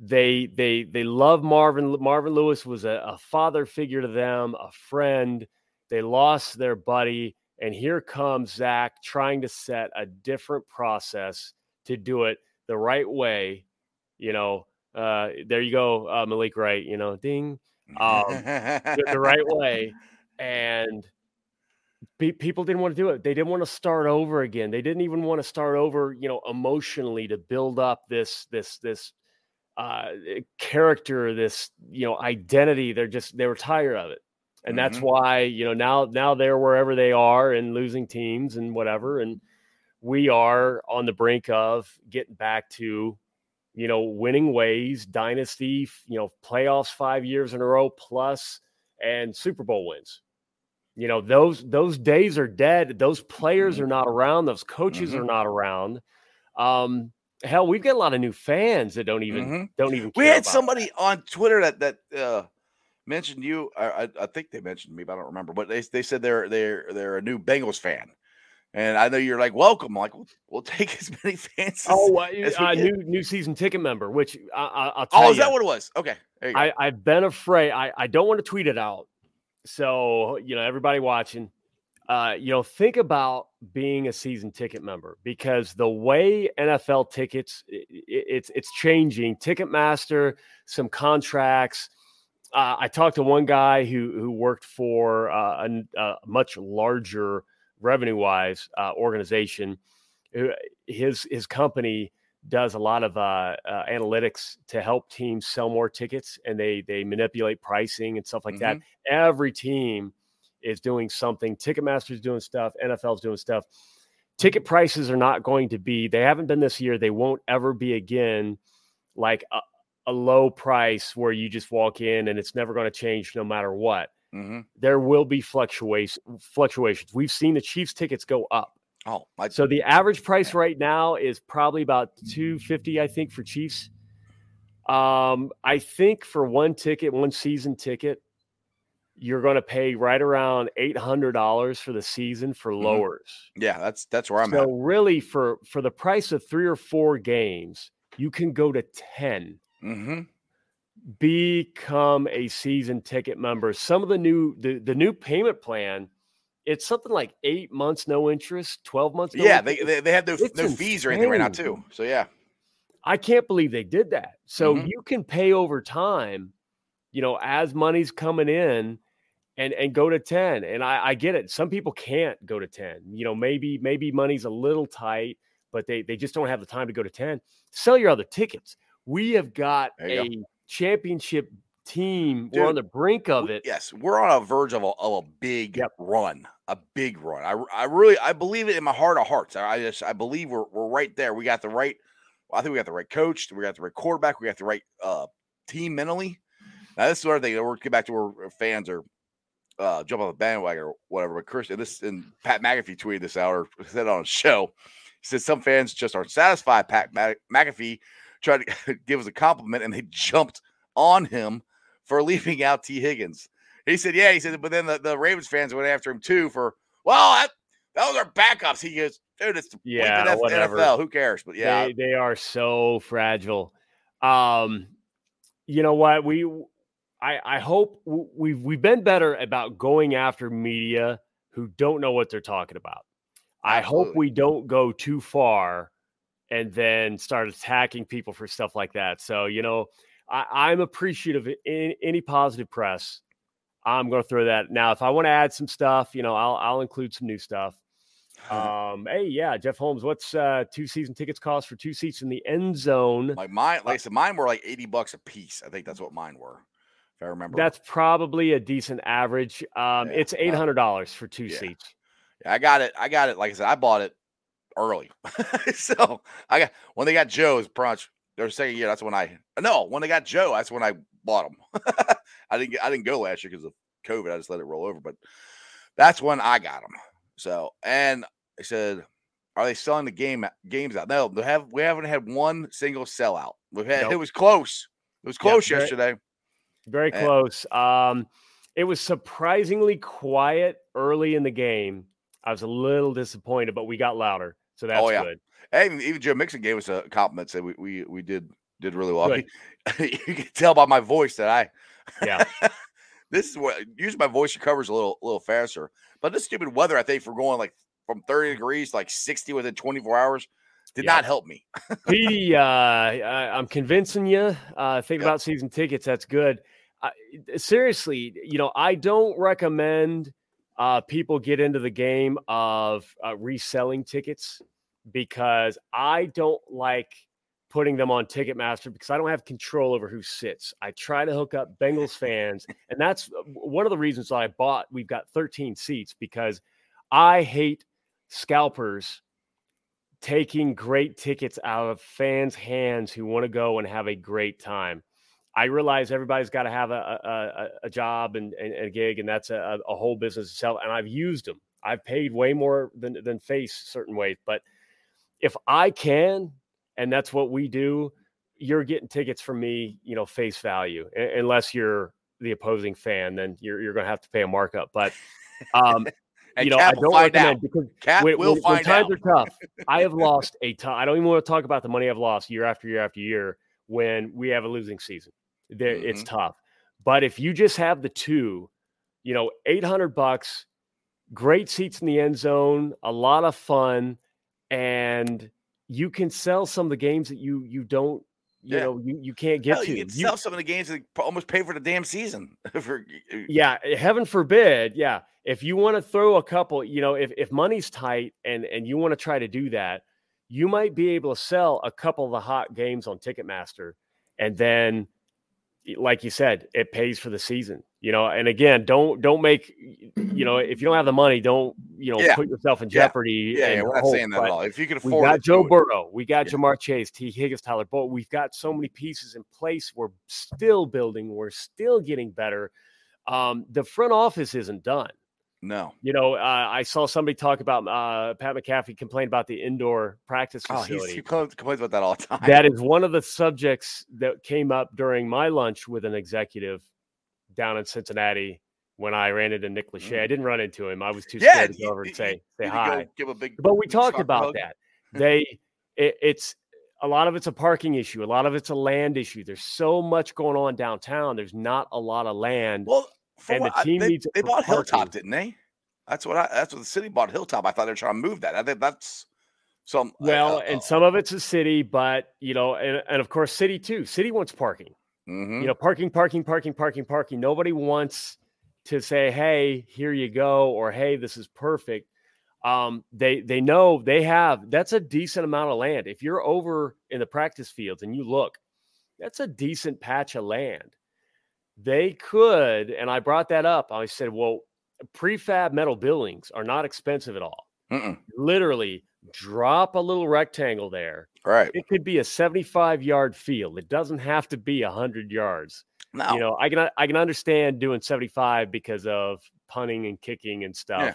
They they they love Marvin. Marvin Lewis was a, a father figure to them, a friend. They lost their buddy, and here comes Zac trying to set a different process to do it the right way. You know, uh, there you go, uh, Malik Wright. You know, ding um, the, right way, and pe- people didn't want to do it. They didn't want to start over again. They didn't even want to start over, you know, emotionally to build up this this this uh, character, this you know identity. They're just they were tired of it, and that's Mhm. why you know now now they're wherever they are and losing teams and whatever, and we are on the brink of getting back to you know winning ways, dynasty, you know playoffs five years in a row plus, and Super Bowl wins. You know those those days are dead. Those players Mhm. are not around. Those coaches Mhm. are not around. Um, hell, we've got a lot of new fans that don't even Mhm. don't even. We had somebody that. on Twitter that that uh, mentioned you. I, I, think they mentioned me, but I don't remember. But they they said they're they're they're a new Bengals fan, and I know you're like welcome. I'm like we'll, we'll take [laughs] as many fans. As, Oh, uh, as we uh, get. new new season ticket member, which I, I, I'll tell oh, is you, that what it was? Okay, there you go. I, I've been afraid. I, I don't want to tweet it out. So, you know, everybody watching, uh, you know, think about being a season ticket member because the way NFL tickets, i- i- it's it's changing. Ticketmaster, some contracts. Uh, I talked to one guy who who worked for uh, a, a much larger revenue wise uh, organization. His his company does a lot of uh, uh, analytics to help teams sell more tickets, and they they manipulate pricing and stuff like that. Every team is doing something. Ticketmaster's doing stuff. NFL's doing stuff. Ticket prices are not going to be. They haven't been this year. They won't ever be again. Like a, low price where you just walk in and it's never going to change no matter what. Mhm. There will be fluctuation fluctuations. We've seen the Chiefs tickets go up. Oh, I, So the average price right now is probably about 250 I think for Chiefs. Um I think for one ticket, one season ticket, you're going to pay right around $800 for the season for Mhm. lowers. yeah, that's that's where I'm so at. So really for for the price of 3 or 4 games, you can go to 10 hmm become a season ticket member. Some of the new the, the new payment plan, it's something like 8 months no interest, 12 months no Yeah, interest. they, they have no, It's no fees or anything right now too. So yeah, I can't believe they did that. So Mhm. you can pay over time, you know, as money's coming in and and go to 10. And I, I get it. Some people can't go to 10. You know, maybe maybe money's a little tight, but they they just don't have the time to go to 10. Sell your other tickets. We have got a championship team. We're on the brink of w- it. Yes, we're on a verge of a, of a big Yep. run, a big run. I, I really I believe it in my heart of hearts. I, I just I believe we're we're right there. We got the right. I think we got the right coach. We got the right quarterback. We got the right uh, team mentally. Now this is where they we're get back to where fans are uh, jump on the bandwagon or whatever. But Chris and this and Pat McAfee tweeted this out or [laughs] said on a show. He said some fans just aren't satisfied. Pat McAfee tried to [laughs] give us a compliment and they jumped on him for [laughs] leaving out Tee Higgins. He said, yeah. He said, but then the, the Ravens fans went after him too for, well, that, those are backups. He goes, dude, it's the Yeah, whatever. NFL. Who cares? But yeah, they, they are so fragile. Um, you know what? We, I, I hope we've we've been better about going after media who don't know what they're talking about. I hope we don't go too far and then start attacking people for stuff like that. So you know, I, I'm appreciative of any, any positive press. I'm going to throw that now. If I want to add some stuff, you know, I'll I'll include some new stuff. [laughs] Um, hey, yeah, Jeff Holmes, what's uh two season tickets cost for two seats in the end zone? like mine, like I said, mine were like 80 bucks a piece. I think that's what mine were, if I remember. That's probably a decent average. Um, Yeah, it's uh, eight hundred dollars for two yeah. seats. Yeah, I got it. I got it. Like I said, I bought it early. [laughs] so I got when they got Joe's brunch, their second year. That's when I no, when they got Joe, that's when I bought them. [laughs] I didn't I didn't go last year because of COVID. I just let it roll over. But that's when I got them. So and I said, are they selling the game games out? No, they have. We haven't had one single sellout. We've had. Nope. It was close. It was close very- yesterday. Very Eh. close. Um, it was surprisingly quiet early in the game. I was a little disappointed, but we got louder, so that's Oh, yeah. good. Hey, even, Joe Mixon gave us a compliment. Said we we, we did did really well. [laughs] You can tell by my voice that I Yeah. [laughs] this is what usually my voice recovers a little a little faster. But this stupid weather, I think, for going like from 30 degrees to like 60 within 24 hours did Yeah. not help me. [laughs] Petey, uh, I, I'm convincing you. Uh, think Yep. about season tickets. That's good. I, seriously, you know, I don't recommend uh, people get into the game of uh, reselling tickets because I don't like putting them on Ticketmaster because I don't have control over who sits. I try to hook up Bengals fans, and that's one of the reasons I bought. We've got 13 seats because I hate scalpers taking great tickets out of fans' hands who want to go and have a great time. I realize everybody's got to have a, a, a, job and, and, a gig, and that's a, a whole business itself. And I've used them. I've paid way more than, than face certain ways. But if I can, and that's what we do, you're getting tickets from me, you know, face value, unless you're the opposing fan, then you're, you're going to have to pay a markup. But, um, [laughs] you know, Cap I don't recommend out. because Cap when, will when- when times out. are tough, I have [laughs] lost a ton. I don't even want to talk about the money I've lost year after year after year when we have a losing season. There, It's Mm-hmm. tough. But if you just have the two, you know, 800 bucks, great seats in the end zone, a lot of fun, and you can sell some of the games that you you don't, you Yeah. know, you, you can't get Hell, to. you can You- sell some of the games that almost pay for the damn season. [laughs] for, yeah eh, heaven forbid yeah if you want to throw a couple you know if, if money's tight and and you want to try to do that you might be able to sell a couple of the hot games on ticketmaster and then like you said it pays for the season you know and again don't don't make you know if you don't have the money don't you know Yeah. put yourself in jeopardy yeah, yeah, and we're not hope, saying that at all. If you can afford, we got it, Joe. Burrow. We got Yeah. Ja'Marr Chase, Tee Higgins, Tyler Boyd. We've got so many pieces in place. We're still building. We're still getting better. Um, the front office isn't done. No. You know, uh, I saw somebody talk about uh, Pat McAfee complain about the indoor practice Oh, facility. he complains about that all the time. that is one of the subjects that came up during my lunch with an executive down in Cincinnati when I ran into Nick Lachey. I didn't run into him. I was too Mm. yeah, scared to go over and say say need to go hi Give a big. but we talked about hug. that [laughs] they it, it's a lot of it's a parking issue a lot of it's a land issue there's so much going on downtown there's not a lot of land Well, for And the what, I- team they, needs they bought Hilltop, didn't they? That's what I. That's what the city bought Hilltop. I thought they were trying to move that. I think that's some. well uh, and some of it's a city but you know and, and of course city too city wants parking mhm. you know parking parking parking parking parking nobody wants to say hey here you go or hey this is perfect um, they they know they have that's a decent amount of land if you're over in the practice fields and you look that's a decent patch of land they could and i brought that up i said well prefab metal buildings are not expensive at all Mm-mm. literally drop a little rectangle there Right. it could be a 75 yard field it doesn't have to be 100 yards No. you know, I can I can understand doing 75 because of punting and kicking and stuff. Yeah.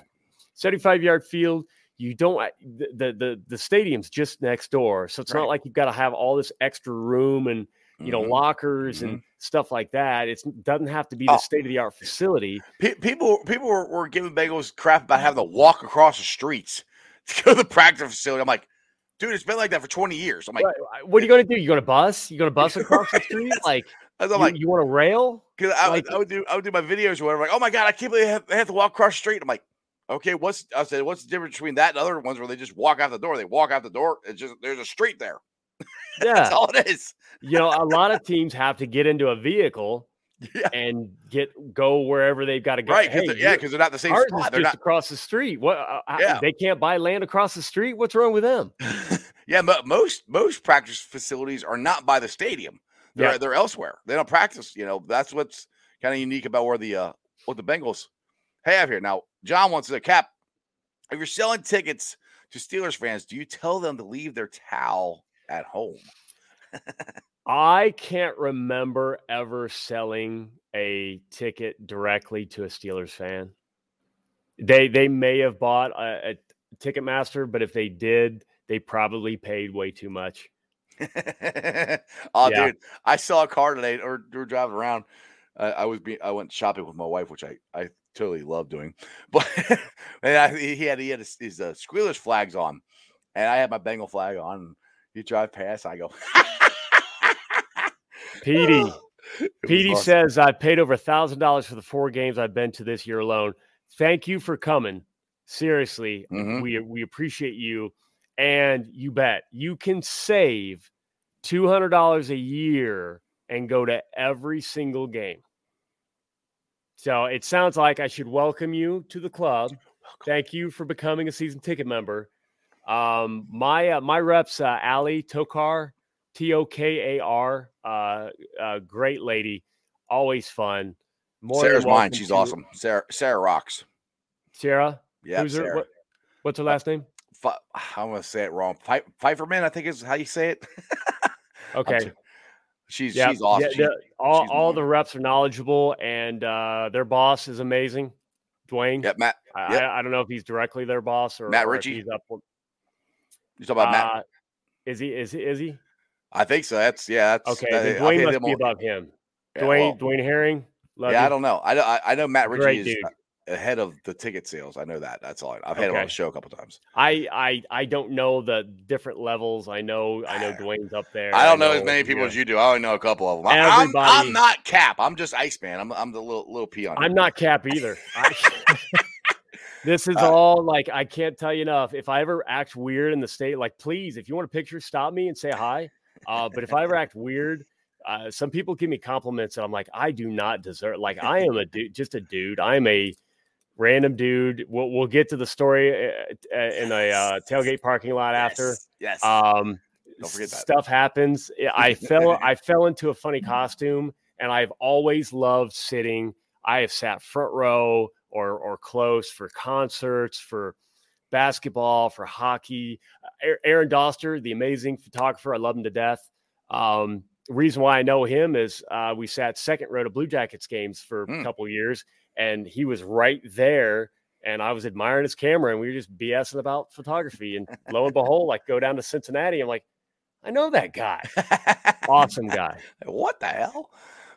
75 yard field, you don't the the the, stadium's just next door, so it's Right. not like you've got to have all this extra room and you know Mhm. lockers and stuff like that. It doesn't have to be the Oh. state of the art facility. Pe- people people were, were giving Bengals crap about having to walk across the streets [laughs] to go to the practice facility. I'm like, dude, it's been like that for 20 years. I'm like, What, what are you going to do? You going to bus? You going [laughs] to bus across the street? Like [laughs] I'm you, like, you want to rail? Because I, Like- would I would do I would do my videos or whatever. Like, oh my god, I can't believe they have, they have to walk across the street. I'm like, okay, what's I said, what's the difference between that and other ones where they just walk out the door? They walk out the door. It's just there's a street there. [laughs] That's Yeah. all it is. you know, a lot of teams have to get into a vehicle [laughs] Yeah, and get go wherever they've got to go. right. Cause Hey, they're, yeah, because they're not the same ours spot. just They're not. across the street. What? Uh, Yeah. They can't buy land across the street. What's wrong with them? [laughs] yeah, but most most practice facilities are not by the stadium. They're Yeah. they're elsewhere. They don't practice. You know, that's what's kind of unique about where the uh what the Bengals have here. Now, John wants to cap. If you're selling tickets to Steelers fans, do you tell them to leave their towel at home? I can't remember ever selling a ticket directly to a Steelers fan. They they may have bought a, a Ticketmaster, but if they did, they probably paid way too much. [laughs] oh, Yeah. dude, I saw a car today, or we were driving around. I, I was be, I went shopping with my wife, which I I totally love doing. [laughs] But and I, he had he had his, his uh, Squealers flags on, and I had my Bengal flag on. He drive past, I go. [laughs] Petey, It Petey awesome. says I've paid over a thousand dollars for the four games I've been to this year alone. Thank you for coming. Seriously, Mhm. we we appreciate you, and you bet you can save two hundred dollars a year and go to every single game. So it sounds like I should welcome you to the club. Thank you for becoming a season ticket member. Um, my uh, my reps, uh, Ali Tokar, T O K A R, uh, uh, great lady, always fun. More Sarah's mine. She's to- awesome. Sarah Sarah rocks. Sarah, Yeah, who's her, Sarah. what, what's her last name? Fi- [sighs] I'm gonna say it wrong. Pfeif- Pfeifferman, I think is how you say it. [laughs] Okay, She's yeah, she's awesome. yeah, the- all she's all the reps are knowledgeable, and uh, their boss is amazing, Dwayne. yeah, Matt. I, yep. I, I don't know if he's directly their boss or Matt or Ritchie? He's up. You talking about Matt? Uh, is he? Is he? Is he? I think so. That's yeah. That's Okay, that- Dwayne must be mo- above him. yeah, Dwayne well, Dwayne Herring. Yeah, you. I don't know. I, know- I I know Matt Ritchie Great is dude. ahead of the ticket sales. I know that. That's all. I, I've had him on Okay. the show a couple times. I I I don't know the different levels. I know I know [sighs] Dwayne's up there. I don't know, as many people yeah. as you do. I only know a couple of them. I, am I'm Everybody- not Cap. I'm just Iceman. I'm I'm the little little peon. I'm not Cap either. I, [laughs] [laughs] this is Uh, all like I can't tell you enough. If I ever act weird in the state, like please, if you want a picture, stop me and say hi. Uh, but if I ever act weird, uh, some people give me compliments, and I'm like, I do not deserve. Like I am a dude, just a dude. I am a random dude. We'll we'll get to the story uh, uh, in a uh, tailgate parking lot after. Yes. Um, Don't forget that. Stuff happens. I fell. [laughs] I fell into a funny costume, and I've always loved sitting. I have sat front row or or close for concerts, for basketball, for hockey. Aaron Doster, the amazing photographer, I love him to death. Um, reason why I know him is uh, we sat second row to Blue Jackets games for Hmm. a couple years, and he was right there and I was admiring his camera, and we were just BSing about photography. And lo and behold, like go down to Cincinnati, I'm like, I know that guy, [laughs] awesome guy. what the hell?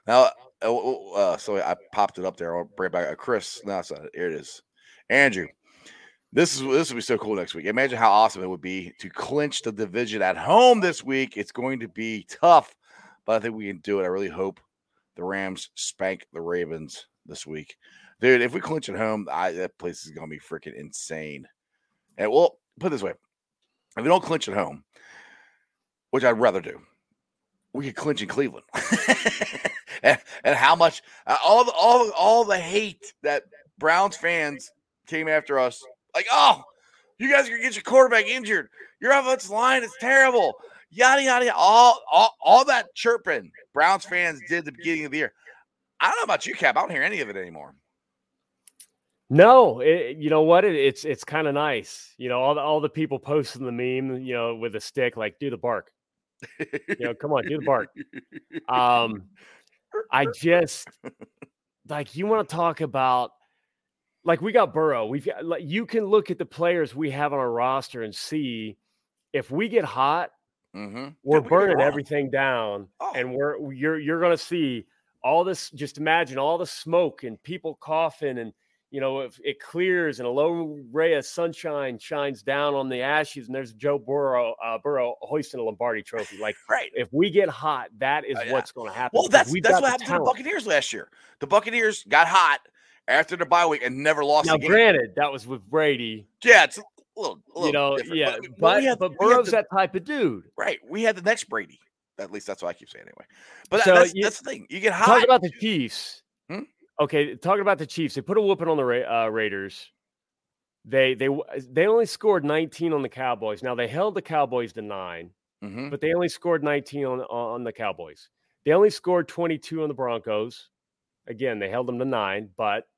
Now, oh, uh, so I popped it up there. I'll bring it back. Uh, Chris, no, it's not. Here it is. Andrew, this is this will be so cool next week. Imagine how awesome it would be to clinch the division at home this week. It's going to be tough, but I think we can do it. I really hope the Rams spank the Ravens this week, dude. If we clinch at home, I, that place is going to be freaking insane. And well, put it this way: if we don't clinch at home, which I'd rather do, we could clinch in Cleveland. [laughs] and, and how much uh, all the all all the hate that Browns fans came after us, like, oh, you guys are gonna get your quarterback injured. Your offensive line is terrible. Yada yada yada. All all, all that chirping Browns fans did at the beginning of the year. I don't know about you, Cap. I don't hear any of it anymore. No, it, you know what? It, it's it's kind of nice. You know, all the all the people posting the meme, you know, with a stick, like do the bark. [laughs] You know, come on, do the bark. Um, I just like you want to talk about like we got Burrow. We've got like you can look at the players we have on our roster and see if we get hot, Mm-hmm. We're burning everything down, Oh. and we're you're you're going to see all this. Just imagine all the smoke and people coughing, and you know if it clears and a low ray of sunshine shines down on the ashes, and there's Joe Burrow uh, Burrow hoisting a Lombardi Trophy. Like [laughs] right. if we get hot, that is Oh, yeah. what's going to happen. Well, that's that's what happened to the. Buccaneers last year. The Buccaneers got hot after the bye week and never lost Now, a game. granted, that was with Brady, yeah, it's a little, a little you know, different. yeah, but had- but Burrow's the- that type of dude. right. We had the next Brady. At least that's what I keep saying anyway. But that- So that's, you- that's the thing. You get hot. Talk about the Chiefs. Hmm? Okay, talking about the Chiefs, they put a whooping on the Ra- uh, Raiders. They they they only scored 19 on the Cowboys. Now they held the Cowboys to nine, Mhm. but they only scored 19 on on the Cowboys. They only scored 22 on the Broncos. Again, they held them to nine, but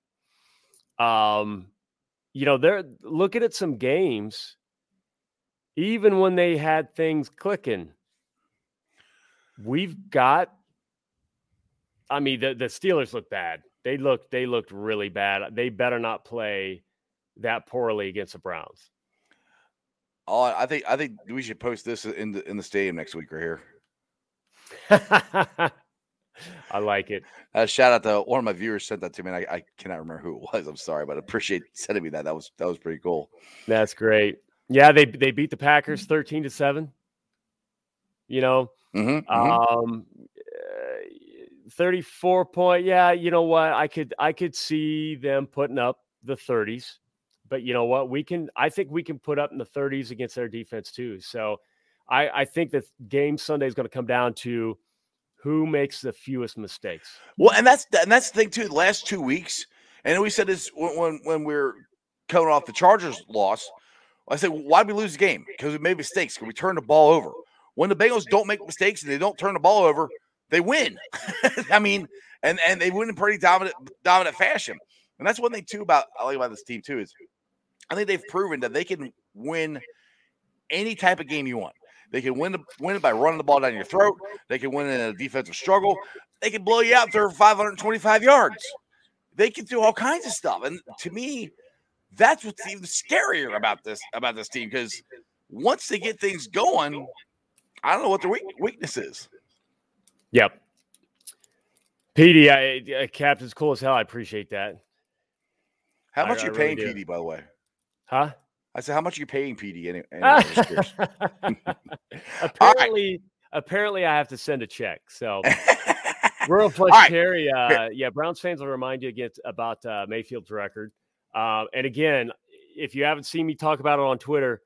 um, you know they're looking at some games. Even when they had things clicking, we've got I mean, the, the Steelers look bad. They looked they looked really bad. They better not play that poorly against the Browns. Oh, I think I think we should post this in the in the stadium next week or here. [laughs] I like it. Uh, shout out to one of my viewers sent that to me. And I, I cannot remember who it was. I'm sorry, but I appreciate sending me that. That was that was pretty cool. That's great. Yeah, they they beat the Packers 13 to 7. You know, Mm-hmm, um uh, 34 point. Yeah, you know what? I could I could see them putting up the 30s. But you know what? We can I think we can put up in the 30s against their defense too. So I I think that game Sunday is going to come down to who makes the fewest mistakes. Well, and that's and that's the thing too. The last two weeks, and we said this when when, when we are coming off the Chargers loss. I said, why did we lose the game? Because we made mistakes. Because we turned the ball over. When the Bengals don't make mistakes and they don't turn the ball over, they win. [laughs] I mean, and and they win in pretty dominant dominant fashion. And that's one thing too about I like about this team too is I think they've proven that they can win any type of game you want. They can win the, win it by running the ball down your throat. They can win in a defensive struggle. They can blow you out there for 525 yards. They can do all kinds of stuff. And to me, that's what's even scarier about this about this team because once they get things going, I don't know what their weakness is. Yep. PD, I, uh, Captain's cool as hell. I appreciate that. How much I are you really paying do. PD, by the way? Huh? I said, how much are you paying PD? Any, anyway, I'm just curious. [laughs] apparently, apparently, I have to send a check. So, [laughs] Rural Flush right. Cherry, uh, yeah, Browns fans will remind you again about uh, Mayfield's record. Um, and again, if you haven't seen me talk about it on Twitter,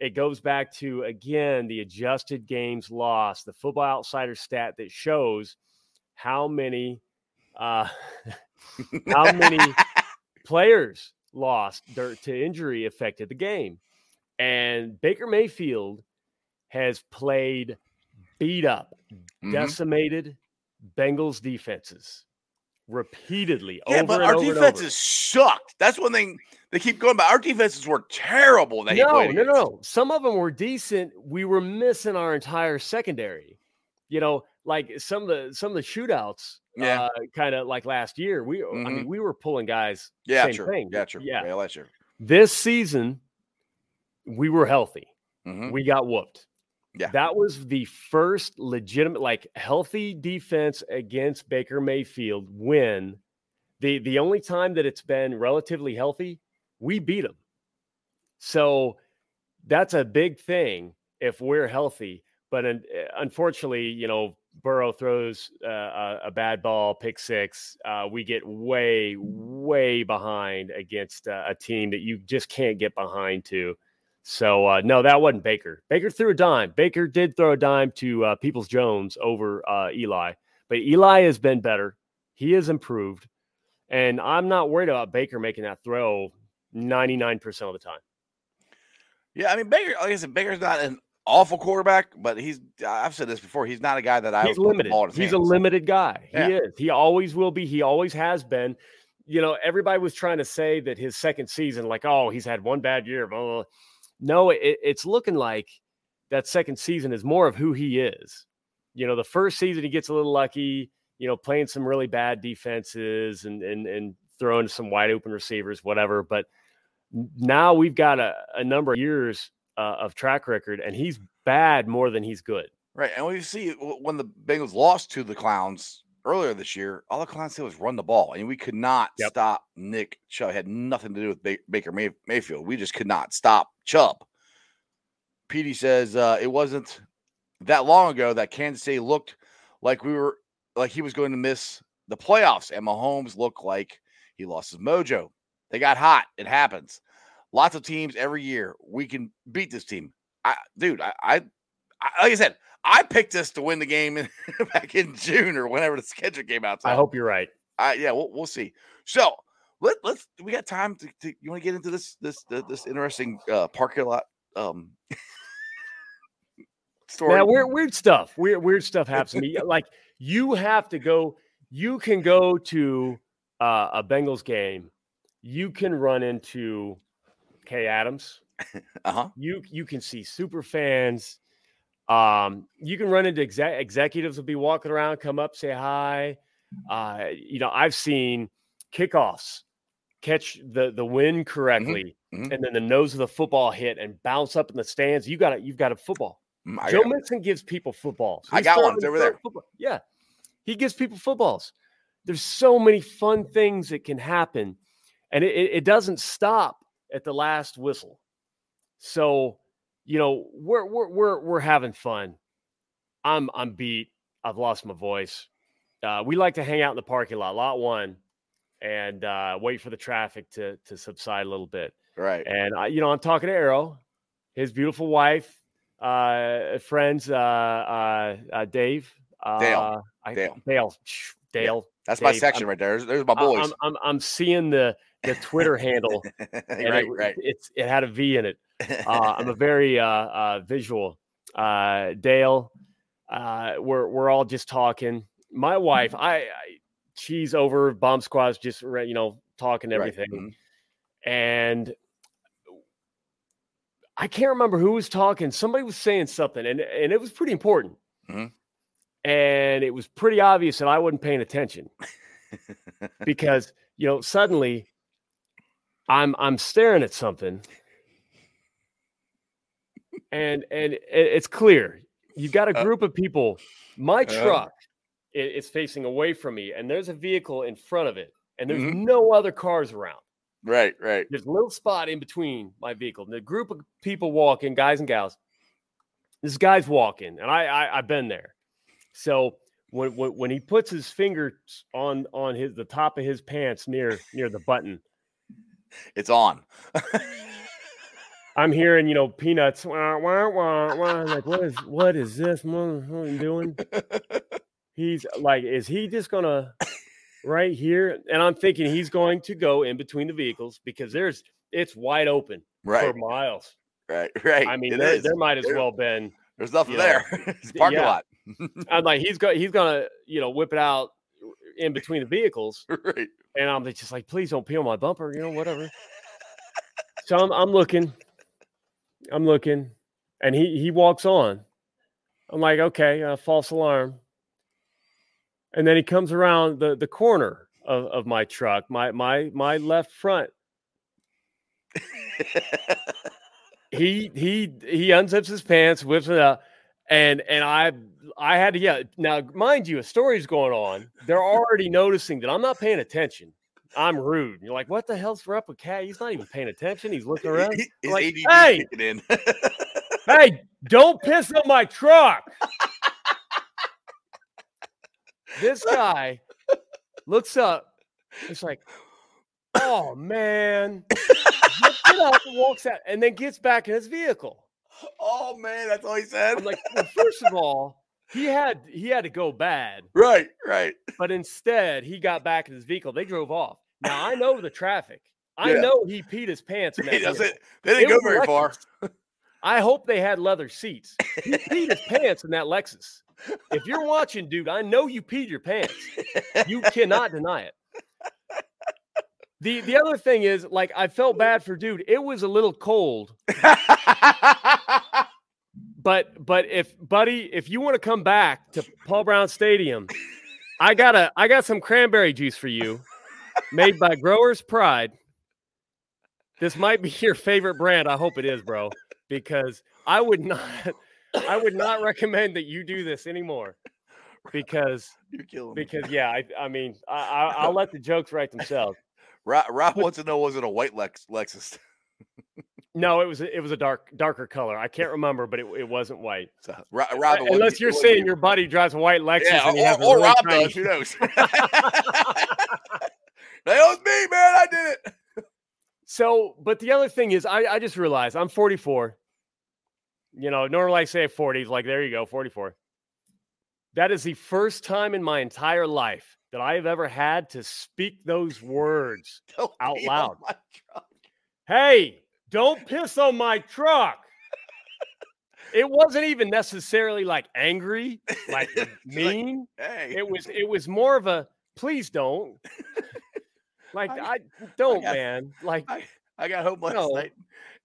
it goes back to again the adjusted games lost, the Football Outsider stat that shows how many, uh, [laughs] how many [laughs] players lost dirt to injury affected the game. And Baker Mayfield has played beat up, Mhm. decimated Bengals defenses repeatedly Yeah, over but our defenses over. sucked. That's one thing they keep going about. Our defenses were terrible. That No, no, against. no. Some of them were decent. We were missing our entire secondary. You know, like some of the some of the shootouts. Yeah. uh, kind of like last year. We, I Mhm. mean, we were pulling guys. Yeah, same true. thing. Yeah, true. Yeah. yeah, that's true. This season, we were healthy. Mhm. we got whooped. Yeah. That was the first legitimate, like healthy defense against Baker Mayfield win. The the only time that it's been relatively healthy, we beat them. So that's a big thing if we're healthy. But un- unfortunately, you know, Burrow throws uh, a, a bad ball, pick six. Uh, we get way, way behind against uh, a team that you just can't get behind to. So uh, no, that wasn't Baker. Baker threw a dime. Baker did throw a dime to uh, Peoples Jones over uh, Eli, but Eli has been better. He has improved, and I'm not worried about Baker making that throw 99 percent of the time. Yeah, I mean Baker. Like I said, Baker's not an awful quarterback, but he's. I've said this before. He's not a guy that I. He's would put the limited. ball in his He's a hands. limited guy. Yeah. He is. He always will be. He always has been. You know, everybody was trying to say that his second season, like, oh, he's had one bad year. Blah, blah, blah. No, it, it's looking like that second season is more of who he is. You know, the first season he gets a little lucky. You know, playing some really bad defenses and and and throwing some wide open receivers, whatever. But now we've got a, a number of years uh, of track record, and he's bad more than he's good. Right. And we see when the Bengals lost to the Clowns earlier this year, all the Clowns did was run the ball, and we could not Yep. stop Nick Chubb. It had nothing to do with Ba- Baker May- Mayfield. We just could not stop Chubb. Petey says uh, it wasn't that long ago that Kansas City looked like we were like he was going to miss the playoffs, and Mahomes looked like he lost his mojo. They got hot. It happens. Lots of teams every year. We can beat this team. I, dude, I, I, I like I said, I picked us to win the game in, [laughs] back in June or whenever the schedule came out. So I hope you're right. I, yeah, we'll, we'll see. So let let's we got time to, to you want to get into this this this, this interesting uh, parking lot um [laughs] story. Yeah, weird, weird stuff. Weird, weird stuff happens to me. [laughs] Like you have to go. You can go to uh, a Bengals game. You can run into Kay Adams. uh huh. You you can see super fans. Um, you can run into exec- executives will be walking around, come up, say hi. Uh, you know, I've seen kickoffs catch the the wind correctly, mhm. and then the nose of the football hit and bounce up in the stands. You got it. You've got a football. Mm, I Joe Mixon gives people footballs. I got one. over there. football. Yeah, he gives people footballs. There's so many fun things that can happen, and it, it doesn't stop at the last whistle. So, you know, we're we're we're we're having fun. I'm I'm beat. I've lost my voice. Uh, we like to hang out in the parking lot, lot one, and uh, wait for the traffic to to subside a little bit. right. And I, you know, I'm talking to Arrow, his beautiful wife, uh, friends, uh, uh, uh Dave, uh, Dale. I, Dale. Dale, Psh, [sniffs] Yeah, Dale. That's my section I'm- right there. There's, there's my boys. I'm, I'm, I'm seeing the the Twitter [laughs] handle, right, it, right. it's it had a V in it. Uh, I'm a very uh, uh, visual. Uh, Dale, uh, we're we're all just talking. My wife, I, I she's over bomb squads, just you know talking Right, everything mhm. and I can't remember who was talking. Somebody was saying something, and and it was pretty important. Mhm. And it was pretty obvious that I wasn't paying attention [laughs] because you know suddenly I'm I'm staring at something, and and it's clear you've got a Uh, group of people. My truck is facing away from me, and there's a vehicle in front of it, and there's Mhm. no other cars around right, right. there's a little spot in between my vehicle. And the group of people walking, guys and gals. This guy's walking, and I, I I've been there. So when, when when he puts his fingers on on his the top of his pants near near the button, It's on. [laughs] I'm hearing you know peanuts. Wah, wah, wah, wah. Like what is what is this mother what are you doing? He's like, is he just gonna right here? And I'm thinking he's going to go in between the vehicles because there's it's wide open right, for miles. right, right. I mean, there, there might as There- well been. There's nothing you know, there. [laughs] it's a parking yeah. lot. I'm like, he's go, he's gonna, you know, whip it out in between the vehicles, [laughs] right. and I'm just like, please don't peel my bumper, you know, whatever. so I'm, I'm looking, I'm looking, and he he walks on. I'm like, okay, uh, false alarm. And then he comes around the the corner of, of my truck, my my my left front. he he he unzips his pants, whips it out, and and I I had to yeah. Now, mind you, a story's going on. They're already noticing that I'm not paying attention. I'm rude. You're like, what the hell's up with Cat? He's not even paying attention. He's looking around. [laughs] His like, "Hey!" hey, don't [laughs] piss on my truck. this [laughs] guy looks up. It's like, oh man. Up and walks out and then gets back in his vehicle. oh man, that's all he said. I'm like, well, first of all, he had he had to go bad, right, right. but instead he got back in his vehicle. They drove off. Now I know the traffic. I Yeah. know he peed his pants. In [laughs] that He doesn't. They didn't It go very far. I hope they had leather seats. He peed his pants in that Lexus. If you're watching, dude, I know you peed your pants. You cannot deny it. The the other thing is, like, I felt bad for dude. It was a little cold, [laughs] but but if buddy, if you want to come back to Paul Brown Stadium, I got a I got some cranberry juice for you, made by Growers Pride. This might be your favorite brand. I hope it is, bro. because I would not I would not recommend that you do this anymore because You're killing me. because yeah I, I mean I, I I'll let the jokes write themselves. Rob, Rob wants to know was it a white Lex, Lexus? No, it was it was a dark darker color. I can't remember, but it, it was't white. So, Ro- Rob, it Unless you're saying you. your buddy drives a white Lexus yeah, and he has or, a or really Rob tiny- does. Who knows? [laughs] that was me, man. I did it. So, but the other thing is, I, I just realized I'm 44. You know, normally I say 40s, Like, there you go, 44. That is the first time in my entire life that I have ever had to speak those words. [laughs] Don't Out oh loud. Hey, don't piss on my truck. It wasn't even necessarily like angry, like Just [laughs] like, mean. Hey, It was it was more of a please don't. [laughs] Like I- I, don't, got- man. Like I, I got home last No. night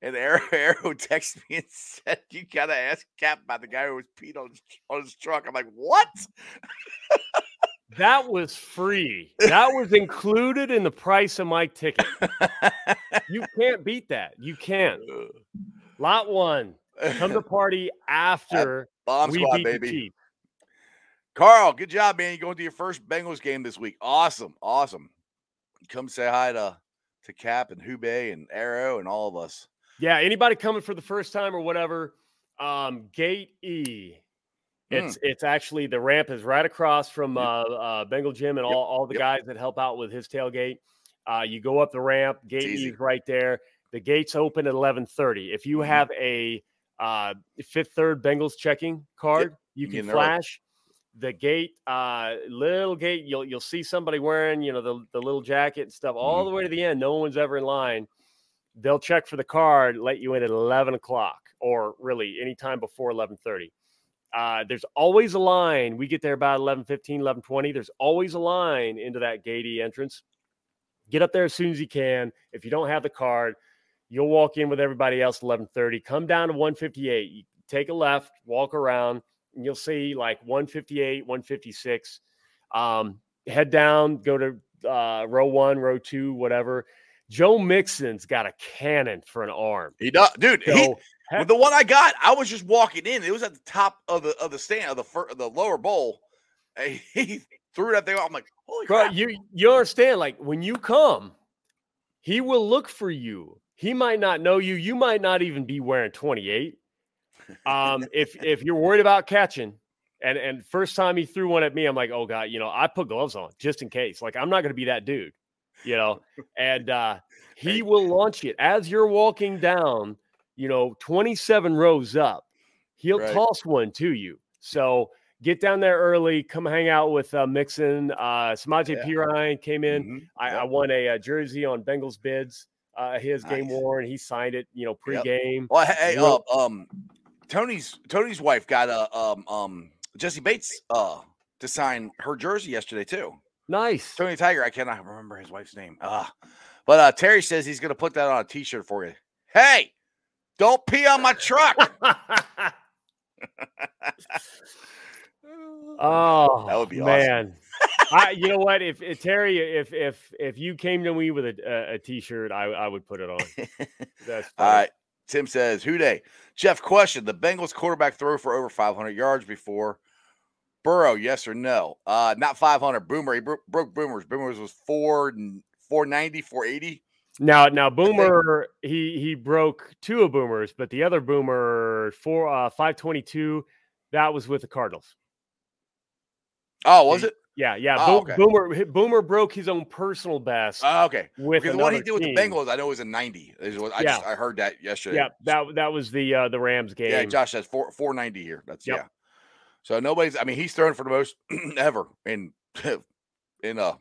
and Arrow, [laughs] Arrow texted me and said, You got to ask Cap about the guy who was peed on his, on his truck. I'm like, What? That was free. That was included in the price of my ticket. You can't beat that. You can't. Lot one. Come to party after Bomb we squad, beat the baby. Chiefs. Carl, good job, man. You're going to your first Bengals game this week. Awesome. Awesome. Come say hi to, to Cap and Hube and Arrow and all of us. Yeah, anybody coming for the first time or whatever, um, Gate E. Hmm. It's it's actually the ramp is right across from Yep. uh, uh, Bengal Jim and Yep, all, all the yep. guys that help out with his tailgate. Uh, you go up the ramp, Gate is right there. The gates open at eleven thirty. If you Mhm. have a uh, fifth third Bengals checking card, you can flash the gate, uh, little gate. You'll you'll see somebody wearing you know the the little jacket and stuff all Mhm. the way to the end. No one's ever in line. They'll check for the card, let you in at eleven o'clock, or really anytime before eleven thirty. Uh, there's always a line. We get there about 11, 15, 11, 20. There's always a line into that gatey entrance. Get up there as soon as you can. If you don't have the card, you'll walk in with everybody else at 1130. Come down to 158. You take a left, walk around, and you'll see like 158, 156. Um, head down, go to uh, row one, row two, whatever. Joe Mixon's got a cannon for an arm. He does, dude. So, he- with the one I got, I was just walking in. It was at the top of the of the stand of the fir- the lower bowl. and [laughs] He threw that thing. out. I'm like, holy Bro, crap! you you understand? Like when you come, he will look for you. He might not know you. You might not even be wearing 28. Um, [laughs] if if you're worried about catching, and and first time he threw one at me, I'm like, oh god, you know, I put gloves on just in case. Like I'm not going to be that dude, you know. And uh, he will launch it as you're walking down. You know, 27 rows up, he'll Right. toss one to you. So get down there early. Come hang out with uh, Mixon. Uh, Samaje Yeah. Perine came in. Mhm. I, I won a, uh jersey on Bengals bids. Uh, his game Nice. worn. He signed it. You know, Yep. pregame. Well, hey, uh, um, Tony's Tony's wife got a um um Jessie Bates uh to sign her jersey yesterday too. Nice. Tony Tiger, I cannot remember his wife's name. Uh but uh Terry says he's gonna put that on a t-shirt for you. Hey, don't pee on my truck. [laughs] oh, That would be awesome. man. I, you know what? If, if Terry, if if if you came to me with a a, a t-shirt, I I would put it on. [laughs] That's All funny. right. Tim says, Who Dey? Jeff, question. The Bengals quarterback throw for over 500 yards before Burrow, yes or no? Uh, not 500. Boomer. He bro- broke Boomers. Boomers was 4 and 490, 480. Now, now, Boomer, he he broke two of Boomers, but the other Boomer four uh five twenty two, that was with the Cardinals. Oh, was it? Yeah, yeah. Oh, Bo- okay. Boomer Boomer broke his own personal best Oh, okay. with the one he did with team. the Bengals, I know it was a 90. Is what- I, just, I heard that yesterday. Yeah, that that was the uh, the Rams game. Yeah, Josh says four 490 here. That's Yep. yeah. So nobody's. I mean, he's thrown for the most [clears throat] ever in [laughs] in uh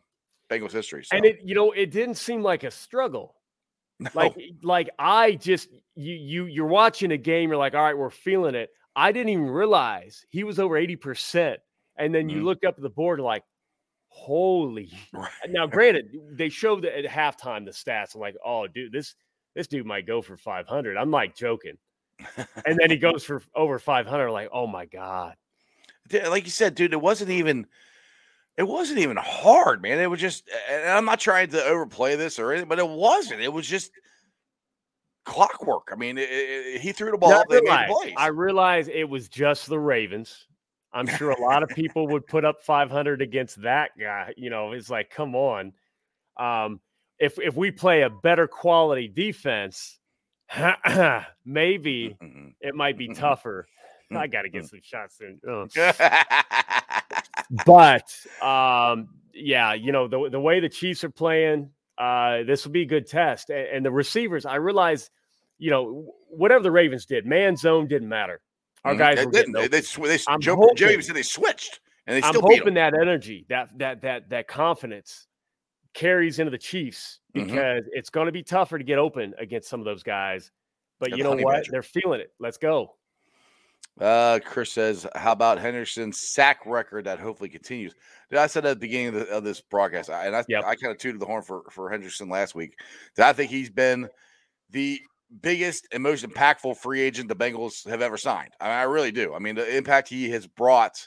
Bengals history. So. And it, you know, it didn't seem like a struggle. [laughs] No. Like, like I just you you you're watching a game, you're like, all right, we're feeling it. I didn't even realize he was over eighty percent, and then you Mhm. look up at the board like, holy. Right. Now, granted, they showed at halftime the stats. I'm like, oh, dude, this this dude might go for five hundred. I'm like joking, and then he [laughs] goes for over five hundred. Like, oh my god. Like you said, dude, it wasn't even it wasn't even hard, man. It was just and I'm not trying to overplay this or anything, but it wasn't. It was just clockwork. I mean, it, it, he threw the ball, Now, I they made realize. I realize it was just the Ravens. I'm sure a lot of people would put up 500 against that guy. You know, it's like, come on. Um, if if we play a better quality defense, [clears throat] maybe it might be tougher. I got to Mm-hmm. get some shots in. [laughs] But um, yeah, you know the the way the Chiefs are playing, uh, this will be a good test. And, and the receivers, I realize, you know, whatever the Ravens did, man zone didn't matter. Our Mhm. guys It were didn't. They, they, they, I'm Joe, hoping- said they switched and they I'm hoping that energy, that that that that confidence, carries into the Chiefs Mhm. because it's going to be tougher to get open against some of those guys. But you know what? They're feeling it. Let's go. Uh, Chris says, "How about Hendrickson's sack record that hopefully continues?" Dude, I said at the beginning of, the, of this broadcast, I- and I, Yep. I kind of tooted the horn for for Henderson last week. That I think he's been the biggest and most impactful free agent the Bengals have ever signed. I, mean, I really do. I mean, the impact he has brought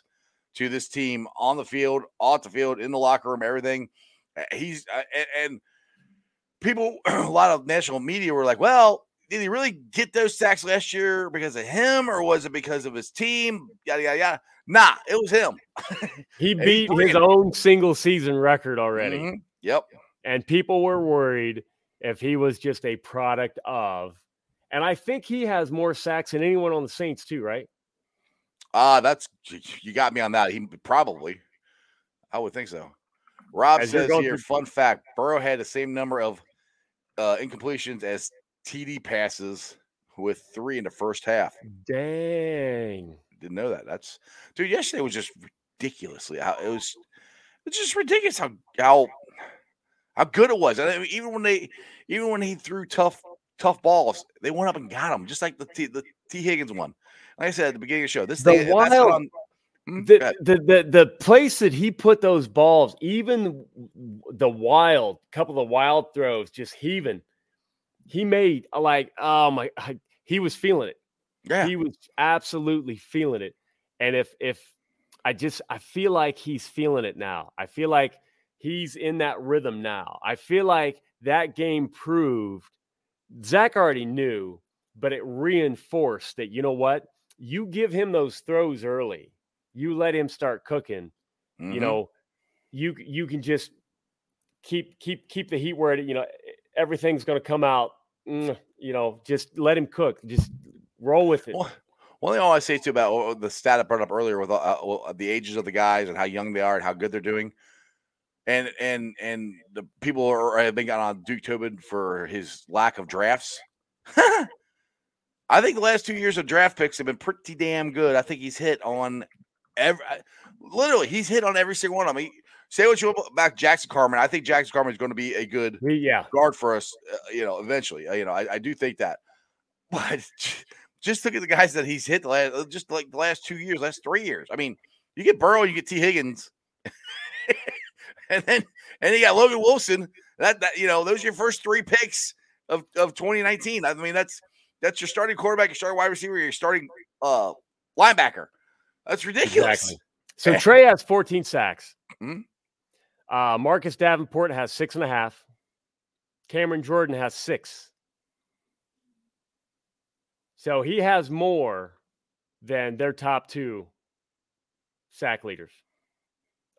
to this team on the field, off the field, in the locker room, everything. uh, He's uh, and, and people, [clears throat] a lot of national media were like, "Well." Did he really get those sacks last year because of him, or was it because of his team? Yada yada yada. Nah, it was him. [laughs] He beat his own single season record already. Mhm. Yep. and people were worried if he was just a product of. And I think he has more sacks than anyone on the Saints too, right? Ah, that's you got me on that. He probably, I would think so. Rob As says here, through- fun fact: Burrow had the same number of uh, incompletions as TD passes with three in the first half. Dang. Didn't know that. That's dude. Yesterday was just ridiculously. How it was. It's just ridiculous how how how good it was. And I mean, even when they even when he threw tough tough balls, they went up and got him, just like the T, the T Higgins one. Like I said at the beginning of the show, this The thing, that's wild- Hmm, The, the the the place that he put those balls, even the wild couple of wild throws, just heaving. He made uh, like oh my, I- he was feeling it. yeah. He was absolutely feeling it. And if if I just I feel like he's feeling it now. I feel like he's in that rhythm now. I feel like that game proved Zac already knew, but it reinforced that you know what? You give him those throws early. You let him start cooking. Mhm. You know, you you can just keep keep keep the heat where it, you know everything's going to come out. Mm, You know, just let him cook. Just roll with it. One thing I always say too about uh, the stat I brought up earlier with uh, uh, the ages of the guys and how young they are and how good they're doing, and and and the people are have been got on Duke Tobin for his lack of drafts. [laughs] I think the last two years of draft picks have been pretty damn good. I think he's hit on every, literally he's hit on every single one. I mean, say what you want about Jackson Carman. I think Jackson Carman is going to be a good yeah. guard for us, uh, you know, eventually. Uh, you know, I, I do think that. [laughs] But just look at the guys that he's hit the last, uh, just like the last two years, last three years. I mean, you get Burrow, you get T. Higgins, [laughs] and then and you got Logan Wilson. That that you know, those are your first three picks of of 2019. I mean, that's that's your starting quarterback, your starting wide receiver, your starting uh linebacker. That's ridiculous. Exactly. So Trey has 14 sacks. Mhm. Uh, Marcus Davenport has six and a half. Cameron Jordan has six. So he has more than their top two sack leaders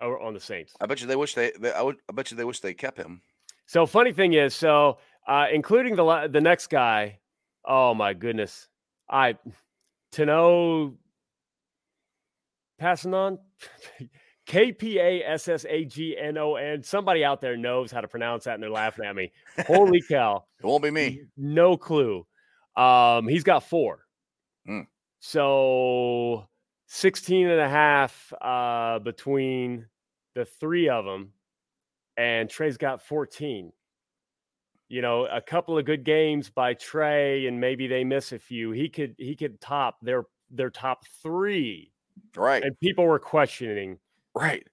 on the Saints. I bet you they wish they, they I would I bet you they wish they kept him. So funny thing is, so uh, including the the next guy, oh my goodness, I to know passing on [laughs] K P A S S A G N O N. Somebody out there knows how to pronounce that, and they're laughing at me. [laughs] Holy cow! It won't be me. No clue. Um, he's got four. Hmm. So 16 and a half uh, between the three of them. And Trey's got 14. You know, a couple of good games by Trey, and maybe they miss a few. He could he could top their their top three. Right. And people were questioning. Right.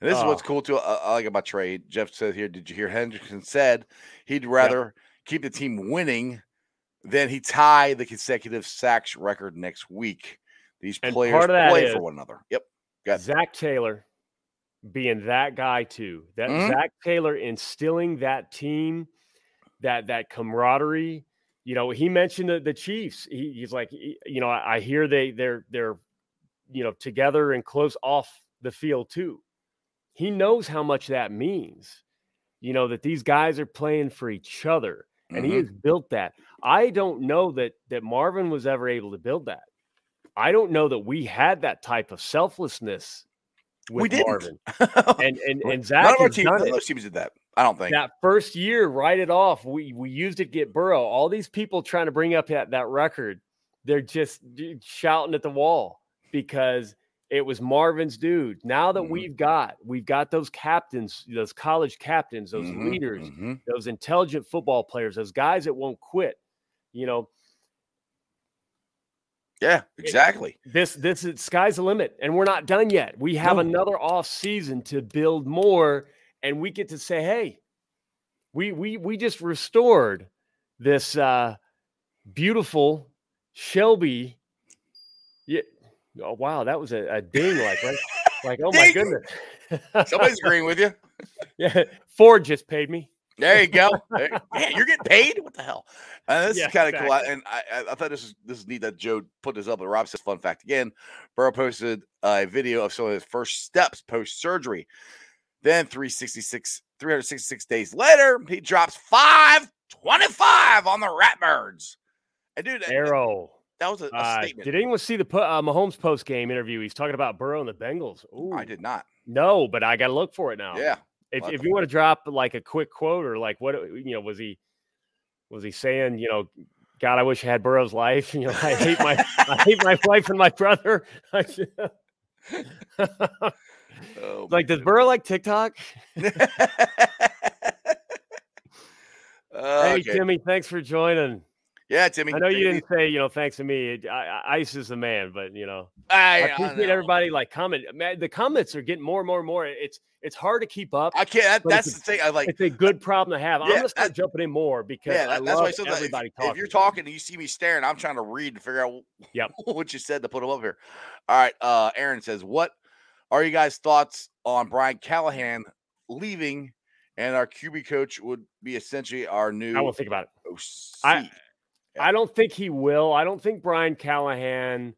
And this is what's Oh. cool too. I, I like about Trey. Jeff said here, did you hear Hendrickson said he'd rather keep the team winning than he tie the consecutive sacks record next week. These And players part of that play for one another. Yep. Got Zac Taylor being that guy too. That Mhm. Zac Taylor instilling that team, that that camaraderie. you know, he mentioned the, the Chiefs. He, he's like, he- you know, I, I hear they they're they're you know together and close off the field too. He knows how much that means. You know that these guys are playing for each other, and he Mhm. has built that. I don't know that that Marvin was ever able to build that. I don't know that we had that type of selflessness with We didn't. Marvin. [laughs] And and and Zac of our teams, none of teams did that. I don't think. That first year, write it off. We we used it get Burrow. All these people trying to bring up that, that record, they're just shouting at the wall because it was Marvin's dude. Now that Mhm. we've got we've got those captains, those college captains, those Mhm, leaders, mhm. those intelligent football players, those guys that won't quit. You know, Yeah, exactly. this this is sky's the limit and we're not done yet we have No. another off season to build more and we get to say hey we we we just restored this uh beautiful shelby yeah oh wow that was a, a ding like right like oh my goodness Somebody's agreeing with you. [laughs] yeah ford just paid me There you go. There- Man, you're getting paid. What the hell? Uh, this Yeah, is kind of cool. I- And I, I, thought this is this is neat that Joe put this up. But Rob says, fun fact again. Burrow posted a video of some of his first steps post surgery. Then 366, 366 days later, he drops 525 on the Ratbirds. And dude, that, arrow that was a, a uh, statement. did anyone see the uh, Mahomes post game interview? He's talking about Burrow and the Bengals. Ooh, I did not. No, but I got to look for it now. Yeah. if, if you want to drop like a quick quote or like what you know was he was he saying you know god i wish i had burrow's life [laughs] you know i hate my i hate my [laughs] wife and my brother [laughs] Oh, like does burrow like tiktok hey okay. timmy thanks for joining Yeah, Timmy. i know you didn't say you know thanks to me I, I, ice is the man but you know I, i I appreciate know. everybody like comment man the comments are getting more and more and more it's it's hard to keep up I can't. That, that's the thing. I like. it's a good problem to have i'm Yeah, gonna start jumping in more because Yeah, I that, that's why I said that. If, if you're talking and you see me staring, I'm trying to read and figure out Yep. [laughs] what you said to put them up here. All right. Uh, Aaron says, "What are you guys' thoughts on Brian Callahan leaving, and our QB coach would be essentially our new i won't think about it OC?" I- I don't think he will. I don't think Brian Callahan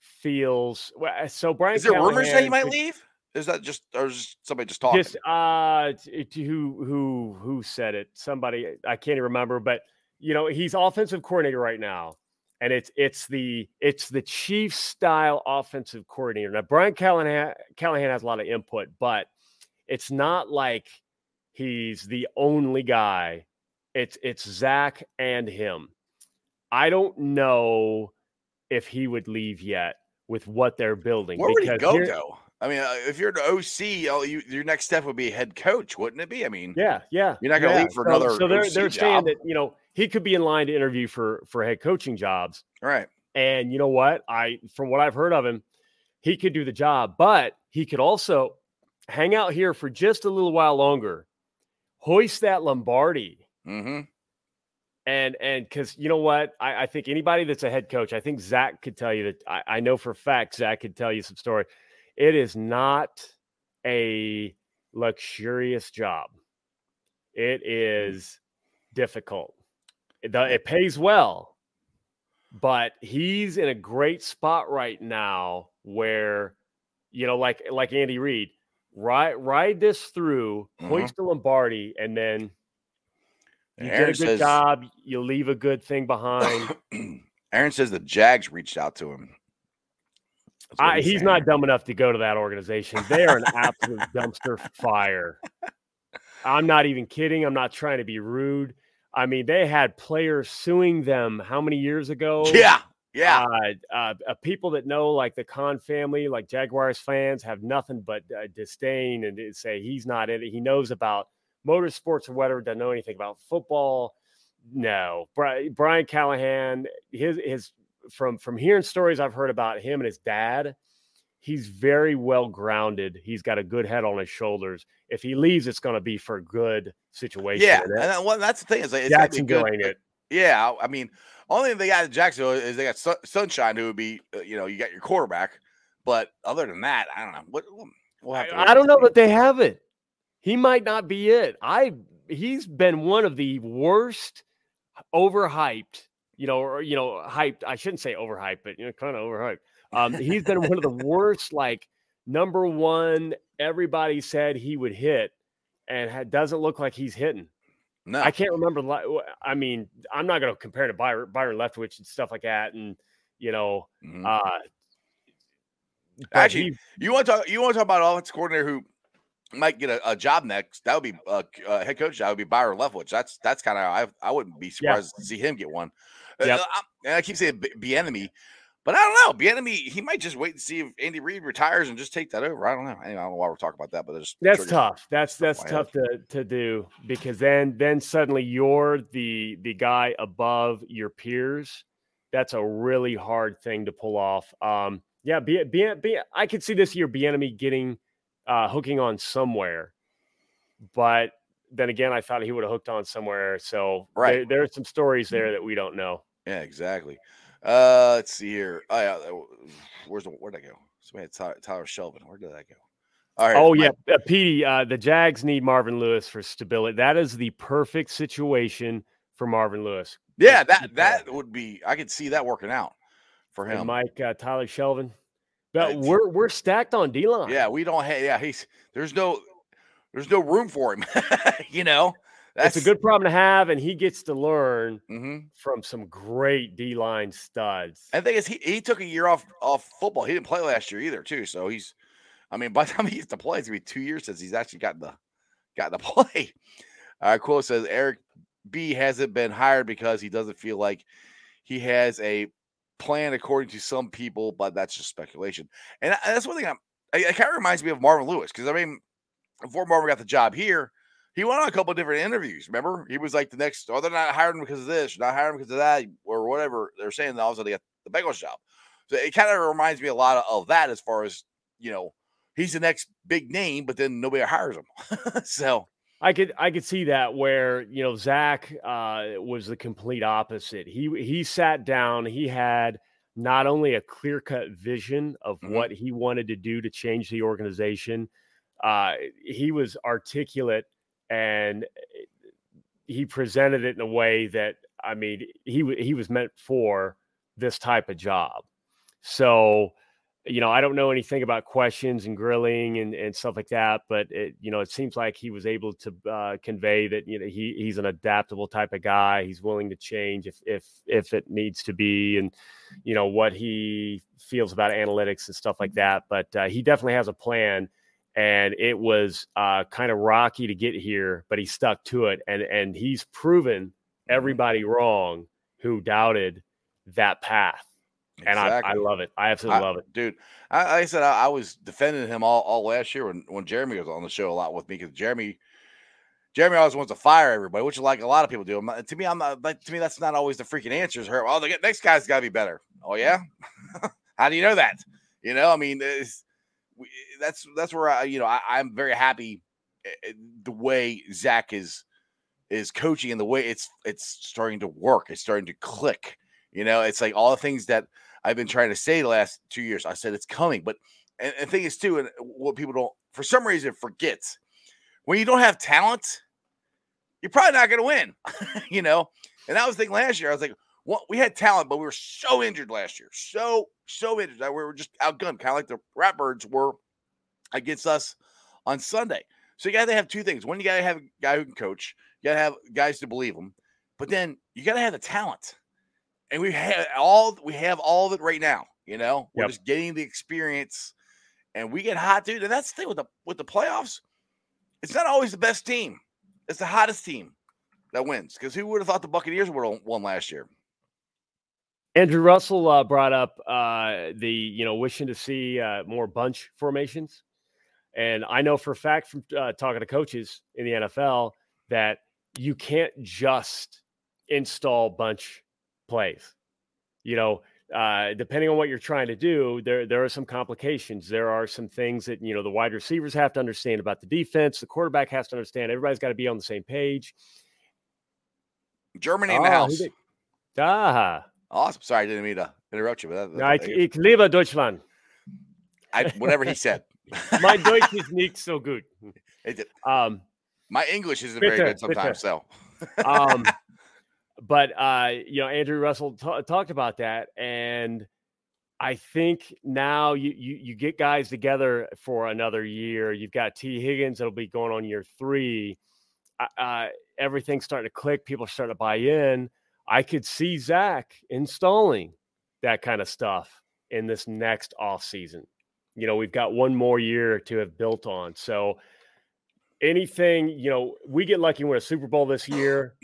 feels so. Brian Is there rumors that he might leave? Is that just or is somebody just talking? Just uh, who who who said it? Somebody I can't even remember, but you know he's offensive coordinator right now, and it's it's the it's the Chiefs style offensive coordinator. Now Brian Callahan Callahan has a lot of input, but it's not like he's the only guy. It's it's Zac and him. I don't know if he would leave yet with what they're building. Where would he go though? I mean, uh, if you're an OC, you, your next step would be head coach, wouldn't it be? I mean, Yeah, yeah. You're not gonna yeah. leave for So- another So they're OC they're job. saying that you know he could be in line to interview for for head coaching jobs. right? And you know what? I from what I've heard of him, he could do the job, but he could also hang out here for just a little while longer, hoist that Lombardi, Mm-hmm. And and because you know what, I, I think anybody that's a head coach, I think Zac could tell you that. I, I know for a fact Zac could tell you some story. It is not a luxurious job. It is difficult. It, it pays well, but he's in a great spot right now where, you know, like like Andy Reid, ride ride this through, Mhm. hoist the Lombardi, and then you Aaron did a good says- job. You leave a good thing behind. [coughs] Aaron says the Jags reached out to him. That's I, he's not dumb enough to go to that organization. They are an absolute [laughs] dumpster fire. I'm not even kidding. I'm not trying to be rude. I mean, they had players suing them how many years ago? Yeah, yeah. Uh, uh, uh, people that know, like the Khan family, like Jaguars fans, have nothing but uh, disdain and say he's not in it. He knows about motorsports or whatever, doesn't know anything about football. No, Bri- Brian Callahan, his his from from hearing stories I've heard about him and his dad, he's very well grounded. He's got a good head on his shoulders. If he leaves, it's going to be for a good situation. yeah, and that- well, that's the thing is like, it's Jacksonville good, ain't it. Yeah, I mean, only thing they got in Jacksonville is they got Sun- Sunshine, who would be, uh, you know, you got your quarterback, but other than that, I don't know. What we'll wait I don't know that they have it. He might not be it. I he's been one of the worst overhyped, you know, or you know, hyped. I shouldn't say overhyped, but you know, kind of overhyped. Um, he's been one of the [laughs] worst, like number one. Everybody said he would hit, and ha- doesn't look like he's hitting. No, I can't remember. I mean, I'm not going to compare to Byron, Byron Leftwich and stuff like that, and you know, Mhm. uh, Actually, he- you want to talk? You want to talk about offense coordinator who might get a, a job next? That would be uh, uh, head coach. That would be Byron Leftwich. That's that's kind of I I wouldn't be surprised to see him get one. Uh, I, and I keep saying Bieniemy, but I don't know. enemy. he might just wait and see if Andy Reid retires and just take that over. I don't know. Anyway, I don't know why we're talking about that, but it's That's tough. That's that's tough to to do because then then suddenly you're the the guy above your peers. That's a really hard thing to pull off. Um, yeah, be be, be I could see this year enemy getting uh, hooking on somewhere, but then again, I thought he would have hooked on somewhere. So Right. there, there are some stories there that we don't know. Yeah, exactly. Uh, let's see here. Oh yeah, where's the where'd I go? Somebody had Tyler, Tyler Shelvin. Where did that go? All right. Oh my- yeah, uh, Petey. Uh, the Jags need Marvin Lewis for stability. That is the perfect situation for Marvin Lewis. yeah. That that would be. I could see that working out for and him. Mike uh, Tyler Shelvin. But we're we're stacked on D line. Yeah, we don't have. Yeah, he's there's no there's no room for him. [laughs] you know, it's a good problem to have, and he gets to learn hmm from some great D line studs. And the thing is, he he took a year off off football. He didn't play last year either, too. So he's, I mean, [laughs] by the time he gets to play, it's gonna be two years since he's actually gotten the gotten to [laughs] play. Right, quote says Eric B hasn't been hired because he doesn't feel like he has a plan according to some people, but that's just speculation. And that's one thing I'm. I- It kind of reminds me of Marvin Lewis because I mean, before Marvin got the job here, he went on a couple different interviews. Remember, he was like the next. Oh, they're not hiring because of this, not hiring because of that, or whatever they're saying. And all of a sudden, they got the Bengals job. So it kind of reminds me a lot of, of that as far as you know, he's the next big name, but then nobody hires him. [laughs] so I could I could see that where you know Zac uh, was the complete opposite. He he sat down. He had not only a clear cut vision of Mhm. what he wanted to do to change the organization. Uh, he was articulate and he presented it in a way that I mean he he was meant for this type of job. So you know, I don't know anything about questions and grilling and, and stuff like that, but it, you know, it seems like he was able to uh, convey that you know he he's an adaptable type of guy. He's willing to change if if if it needs to be, and you know what he feels about analytics and stuff like that. But uh, he definitely has a plan, and it was uh, kind of rocky to get here, but he stuck to it, and and he's proven everybody wrong who doubted that path. And I, I love it. I absolutely I- love it. dude. I, like I said I, I was defending him all, all last year when, when Jeremy was on the show a lot with me because Jeremy Jeremy always wants to fire everybody, which is like a lot of people do. Not- to me, I'm not like to me that's not always the freaking answer. answers. Her, oh, the next guy's got to be better. Oh yeah, [laughs] how do you know that? You know, I mean, we, that's that's where I, you know, I, I'm very happy eh, eh, the way Zac is is coaching and the way it's it's starting to work. It's starting to click. You know, it's like all the things that I've been trying to say the last two years. I said it's coming, but and, the thing is too, and uh, what people don't for some reason forgets when you don't have talent, you're probably not going to win. [laughs] you know, and that was the thing last year. I was like, well, we had talent, but we were so injured last year, so so injured that we were just outgunned, kind of like the Ratbirds were against us on Sunday. So you got to have two things. One, you got to have a guy who can coach. You got to have guys to believe him, but then you got to have the talent and we have all we have all of it right now. You know, we're Yep. just getting the experience, and we get hot, dude. And that's the thing with the with the playoffs. It's not always the best team; it's the hottest team that wins. Because who would have thought the Buccaneers would have won last year? Andrew Russell uh, brought up uh, the you know wishing to see uh, more bunch formations, and I know for a fact from uh, talking to coaches in the NFL that you can't just install bunch plays. You know, uh, depending on what you're trying to do, there there are some complications. There are some things that you know the wide receivers have to understand about the defense. The quarterback has to understand. Everybody's got to be on the same page. Germany in the Ah, house. Ah, Awesome. Sorry, I didn't mean to interrupt you, but that, I, that- ich liebe Deutschland. I, whatever he said. My [laughs] Deutsch is nicht so good. Um, my English isn't very good sometimes. So um, but uh, you know, Andrew Russell ta- talked about that, and I think now you, you you get guys together for another year. You've got T Higgins that'll be going on year three. Uh, uh, everything's starting to click. People are starting to buy in. I could see Zac installing that kind of stuff in this next off season. You know, we've got one more year to have built on. So anything, you know, we get lucky win a Super Bowl this year.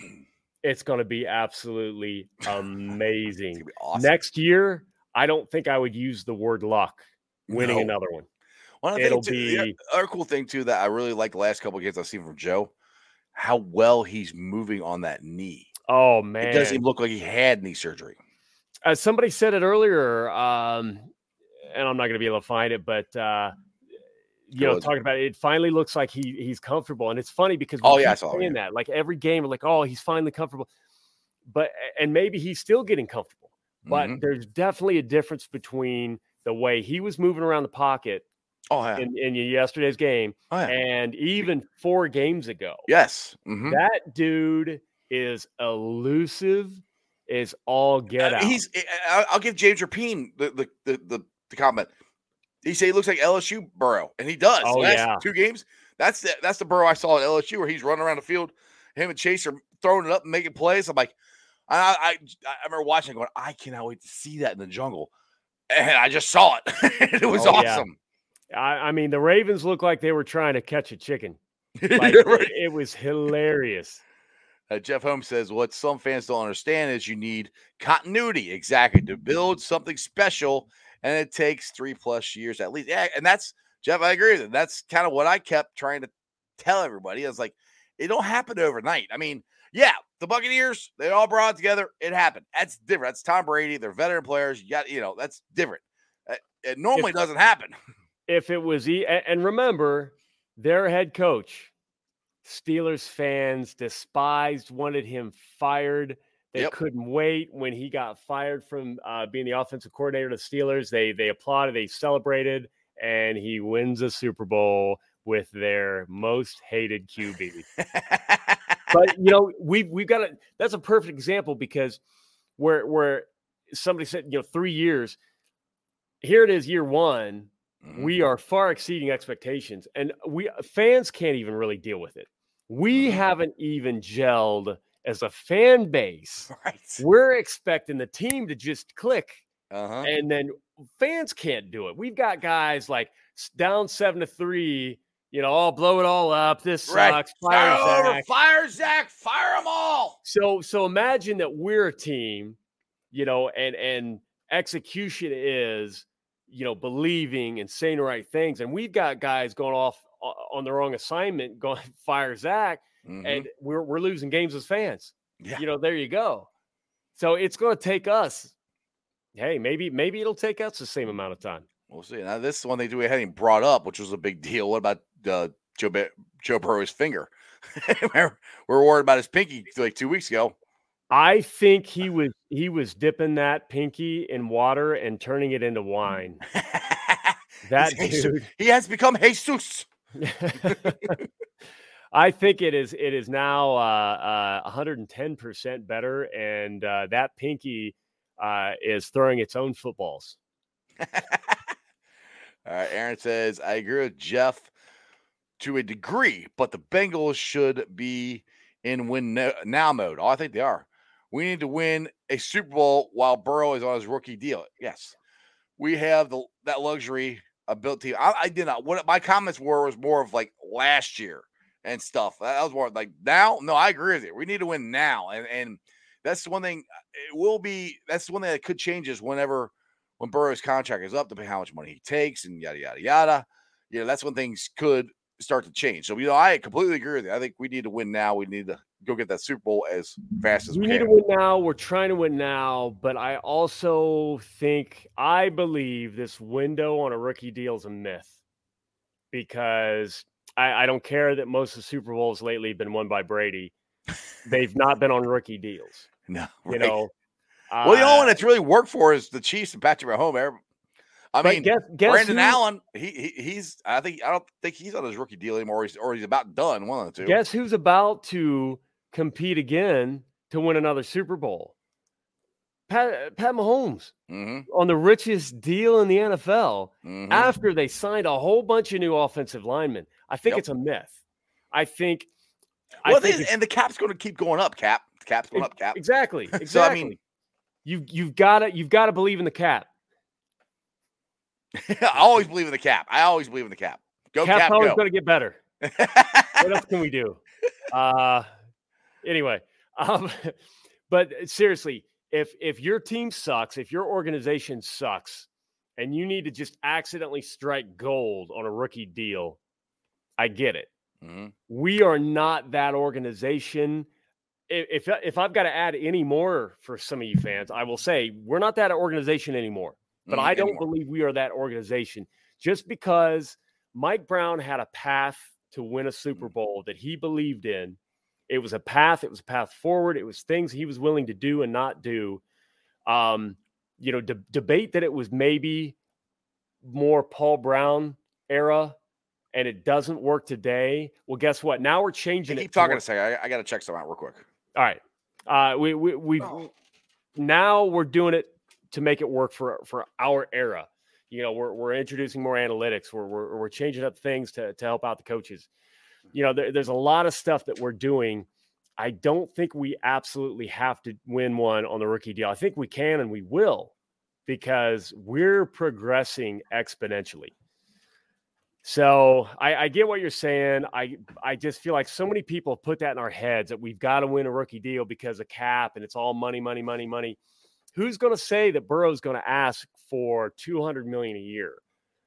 It's going to be absolutely [laughs] amazing. Be awesome. Next year, I don't think I would use the word luck winning No. another one. One other It'll thing too, the be- other cool thing too that I really like the last couple of games I've seen from Joe, how well he's moving on that knee. Oh man, It doesn't even look like he had knee surgery. as somebody said it earlier, um, and I'm not going to be able to find it, but uh, you know, talking about it, it finally looks like he he's comfortable, and it's funny because Oh, yeah, I saw saying that like every game, like, oh, he's finally comfortable, but and maybe he's still getting comfortable, but Mhm. there's definitely a difference between the way he was moving around the pocket oh yeah, in, in yesterday's game oh yeah, and even four games ago. yes. mhm. That dude is elusive, is all get Uh, out. He's. I- I'll give James Rapine the the, the the the comment. He said he looks like LSU Burrow, and he does. Oh, Last yeah. two games. That's the that's the Burrow I saw at LSU where he's running around the field. Him and Chase are throwing it up and making plays. I'm like, I I, I remember watching, it going, I cannot wait to see that in the jungle, and I just saw it. [laughs] it was Oh, yeah. awesome. I, I mean, the Ravens look like they were trying to catch a chicken. Like [laughs] Right. it, it was hilarious. Uh, Jeff Holmes says, What some fans don't understand is you need continuity exactly to build something special, and it takes three plus years at least. Yeah, and that's Jeff, I agree with it. That's kind of what I kept trying to tell everybody. I was like, it don't happen overnight. I mean, yeah, the Buccaneers, they all brought it together. It happened. That's different. That's Tom Brady. They're veteran players. You got, you know, that's different. Uh, It normally doesn't happen. If it was, e- and remember, their head coach, Steelers fans despised, wanted him fired. They Yep. couldn't wait when he got fired from uh, being the offensive coordinator of the Steelers. They they applauded, they celebrated, and he wins a Super Bowl with their most hated QB. but you [laughs] know, we've we've got a that's a perfect example because where where somebody said, you know, three years, here it is, year one, Mhm. we are far exceeding expectations, and we fans can't even really deal with it. We Mhm. haven't even gelled as a fan base. right. We're expecting the team to just click, Uh-huh. and then fans can't do it. We've got guys like down seven to three. You know, I'll blow it all up. This Right. sucks. Fire Start over. Zac. Fire Zac. Fire them all. So so imagine that we're a team, you know, and and execution is, you know, believing and saying the right things. And we've got guys going off on the wrong assignment, [laughs] going fire Zac, Mhm. and we're we're losing games as fans. yeah. You know, there you go. So it's going to take us. Hey, maybe maybe it'll take us the same amount of time. We'll see. Now, this one they do hadn't brought up, which was a big deal. What about uh, Joe Ba- Joe Burrow's finger? [laughs] We were worried about his pinky like two weeks ago. I think he was he was dipping that pinky in water and turning it into wine. [laughs] That dude. he has become Jesus. [laughs] I think it is. It is now uh, uh, 110% better, and uh, that pinky uh, is throwing its own footballs. [laughs] All right, Aaron says, I agree with Jeff to a degree, but the Bengals should be in win no- now mode. Oh, I think they are. We need to win a Super Bowl while Burrow is on his rookie deal. Yes, we have the that luxury ability. I, I did not. What my comments were was more of like last year and stuff. That was more like now. No, I agree with you. We need to win now, and and that's the one thing. It will be. That's the one thing that could change is whenever when Burrow's contract is up, depending how much money he takes and yada yada yada. You know, that's when things could start to change. So you know, I completely agree with you. I think we need to win now. We need to go get that Super Bowl as fast as we, We need can. to win now. We're trying to win now, but I also think I believe this window on a rookie deal is a myth because I, I don't care that most of the Super Bowls lately have been won by Brady. They've not been on rookie deals. [laughs] No, You know. well, the Uh, only one that's really worked for is the Chiefs and Patrick Mahomes. I mean, guess, guess Brandon who- Allen, he, he he's I think I don't think he's on his rookie deal anymore. Or he's, or he's about done. One of the two. Guess who's about to compete again to win another Super Bowl. Pat, Pat Mahomes Mm-hmm. on the richest deal in the NFL mm-hmm. after they signed a whole bunch of new offensive linemen. I think Yep. it's a myth. I think. Well, I think it's- and the cap's going to keep going up. Cap, the cap's going Ex- up. Cap. exactly. Exactly. [laughs] So, I mean- you you've got to you've got to believe in the cap. [laughs] I always believe in the cap. I always believe in the cap. Go Cap's cap, always going to get better. [laughs] what else can we do? Uh, anyway, um, but seriously, if if your team sucks, if your organization sucks, and you need to just accidentally strike gold on a rookie deal, I get it. Mhm. We are not that organization. If if I've got to add any more for some of you fans, I will say we're not that organization anymore but Mm, I don't anymore. believe we are that organization. Just because Mike Brown had a path to win a Super Mm. Bowl that he believed in, it was a path. It was a path forward. It was things he was willing to do and not do. Um, you know, de- debate that it was maybe more Paul Brown era, and it doesn't work today. Well, guess what? Now we're Hey, changing it. keep talking work- a second. I, I got to check something out real quick. all right. Uh, we we we Oh. now we're doing it to make it work for for our era. You know, we're we're introducing more analytics. We're we're, we're changing up things to to help out the coaches. You know, there, there's a lot of stuff that we're doing. I don't think we absolutely have to win one on the rookie deal. I think we can and we will because we're progressing exponentially. So I, I get what you're saying. I I just feel like so many people put that in our heads that we've got to win a rookie deal because of cap and it's all money, money, money, money. Who's going to say that Burrow's going to ask for 200 million a year?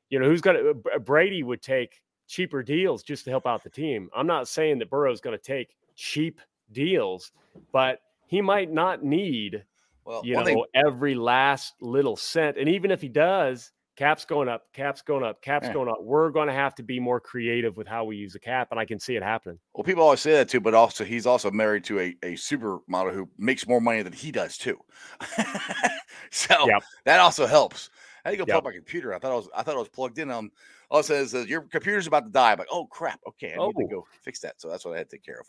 You know, who's going to uh, uh, Brady would take cheaper deals just to help out the team. I'm not saying that Burrow's going to take cheap deals, but he might not need Well, you know thing, every last little cent and even if he does cap's going up cap's going up cap's Yeah. going up we're going to have to be more creative with how we use the cap and i can see it happening well, people always say that too, but also he's also married to a, a supermodel who makes more money than he does too. [laughs] so Yep. that also helps. I had to go Yep. plug my computer. I thought I was I thought I was plugged in. Um, all it says is your computer's about to die. I'm like, oh crap. Okay, I need to Oh. go fix that. So that's what I had to take care of.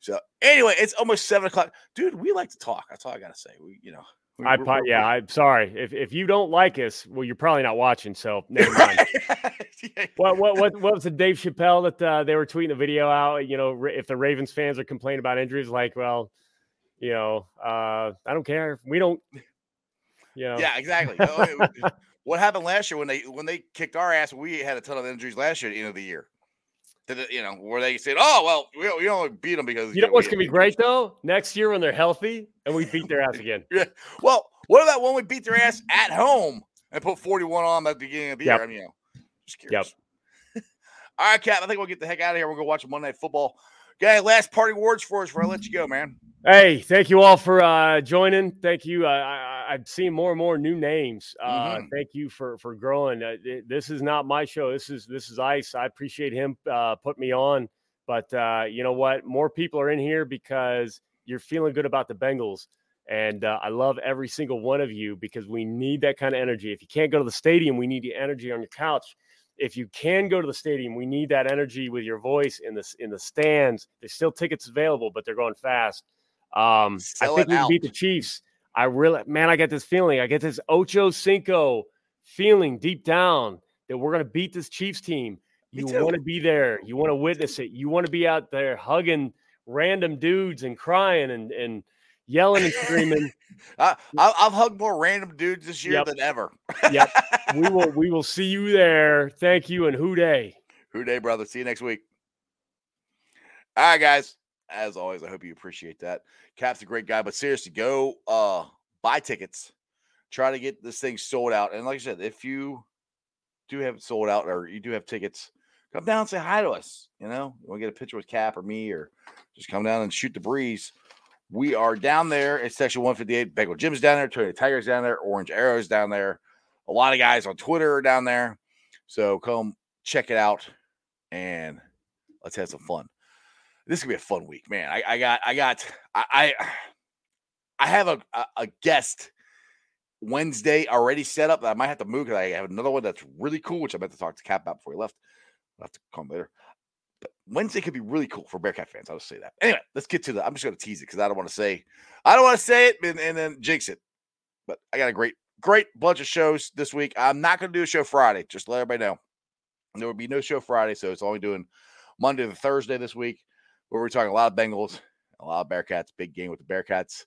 So anyway, it's almost seven o'clock, dude. We like to talk. That's all I gotta say. We, you know, we- i we're- po- we're- yeah i'm sorry if, if you don't like us well you're probably not watching so never [laughs] mind Yeah. what, what what what was the dave chappelle that uh, they were tweeting the video out you know if the ravens fans are complaining about injuries like well you know uh i don't care we don't you know Yeah, exactly. [laughs] What happened last year when they when they kicked our ass? We had a ton of injuries last year at the end of the year. You know where they said, "Oh well, we, we only beat them because you know what's gonna be great though next year when they're healthy and we beat their ass [laughs] again yeah. Well, what about when we beat their ass at home and put forty one on at the beginning of the Yep. year? I mean, you know, just curious. Yep. [laughs] All right, Cap. I think we'll get the heck out of here. We'll gonna watch Monday Night Football. Okay, last party words for us before I let you go, man. Hey, thank you all for uh, joining. Thank you. Uh, I, I've seen more and more new names. Uh, Mhm. Thank you for for growing. Uh, it- this is not my show. This is this is Ice. I appreciate him uh, put me on. But uh, you know what? More people are in here because you're feeling good about the Bengals, and uh, I love every single one of you because we need that kind of energy. If you can't go to the stadium, we need the energy on your couch. If you can go to the stadium, we need that energy with your voice in the in the stands. There's still tickets available, but they're going fast. Um, Sell I think we beat the. Chiefs. I really, man, I get this feeling. I get this Ocho Cinco feeling deep down that we're going to beat this Chiefs team. You want to be there. You want to witness it. You want to be out there hugging random dudes and crying and, and yelling and screaming. [laughs] I, I've hugged more random dudes this year Yep. than ever. Yep. we [laughs] will we will see you there. Thank you and Who Dey. Who Dey, brother? See you next week. All right, guys. As always, I hope you appreciate that. Cap's a great guy, but seriously, go uh buy tickets. Try to get this thing sold out. And like I said, if you do have it sold out or you do have tickets, come down and say hi to us. You know, you want to get a picture with Cap or me, or just come down and shoot the breeze. We are down there at section 158. Bengal Jim's down there, Tony Tiger's down there, Orange Arrow's down there. A lot of guys on Twitter are down there. So come check it out and let's have some fun. This could be a fun week, man. I, I got, I got, I, I, I have a, a, guest Wednesday already set up that I might have to move because I have another one that's really cool, which I meant to talk to Cap about before he left. I'll have to him later. But Wednesday could be really cool for Bearcat fans. I'll just say that. Anyway, let's get to the. I'm just going to tease it because I don't want to say, I don't want to say it and, and then jinx it. But I got a great, great bunch of shows this week. I'm not going to do a show Friday. Just let everybody know. There will be no show Friday, so it's only doing Monday to Thursday this week, where we're talking a lot of Bengals, a lot of Bearcats, big game with the Bearcats.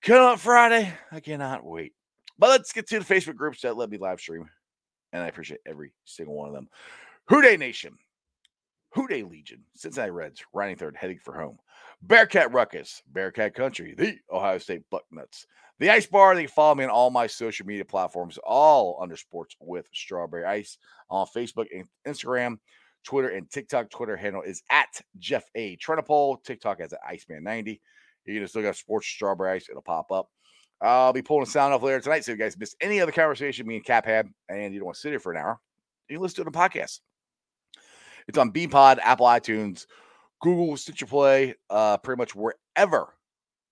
Coming up Friday, I cannot wait. But let's get to the Facebook groups that let me live stream, and I appreciate every single one of them. Who Dey Nation, Who Dey Legion, Cincinnati Reds, riding third, heading for home. Bearcat Ruckus, Bearcat Country, the Ohio State Bucknuts, the Ice Bar. They can follow me on all my social media platforms, all under Sports with Strawberry Ice on Facebook and Instagram, Twitter, and TikTok. Twitter handle is at Jeff A. Trenopole. TikTok as at Iceman90. You can just look up Sports Strawberry Ice, it'll pop up. I'll be pulling sound off later tonight. So if you guys missed any other conversation me and Cap had, and you don't want to sit here for an hour, you can listen to the podcast. It's on Beanpod, Apple iTunes, Google, Stitcher Play, uh, pretty much wherever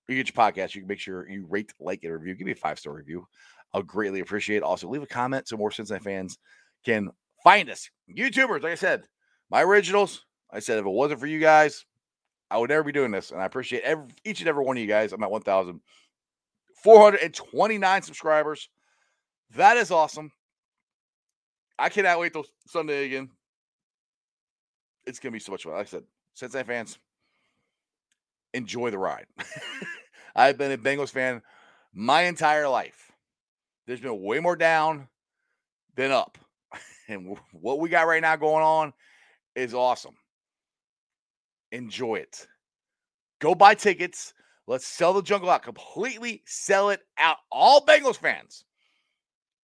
you get your podcast. You can make sure you rate, like, and review. Give me a five star review. I'll greatly appreciate it. Also, leave a comment so more Cincinnati fans can find us. YouTubers, like I said, my originals. I said if it wasn't for you guys, I would never be doing this. And I appreciate every, each and every one of you guys. I'm at 1,429 subscribers. That is awesome. I cannot wait till Sunday again. It's gonna be so much fun. Like I said, Cincinnati fans, enjoy the ride. [laughs] I've been a Bengals fan my entire life. There's been way more down than up. [laughs] And what we got right now going on is awesome. Enjoy it. Go buy tickets. Let's sell the jungle out. Completely sell it out. All Bengals fans.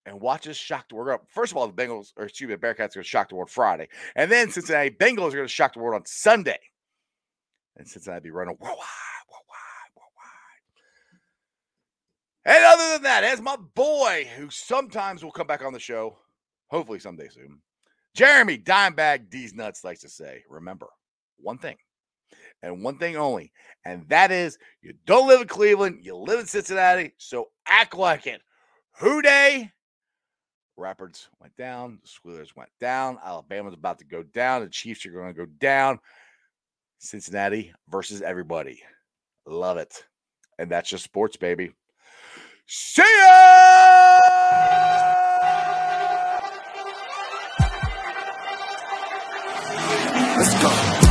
And watch us shock the world. First of all, the Bengals, or excuse me, the Bearcats are going to shock the world Friday. And then Cincinnati Bengals are going to shock the world on Sunday. And Cincinnati be running worldwide, worldwide, worldwide. And other than that, as my boy, who sometimes will come back on the show, hopefully someday soon, Jeremy Dimebag D's Nuts likes to say, remember one thing and one thing only, and that is you don't live in Cleveland, you live in Cincinnati, so act like it. Who Houday. Rapids went down, the Squealers went down, Alabama's about to go down, the Chiefs are going to go down. Cincinnati versus everybody. Love it. And that's just sports, baby. See ya! Let's go.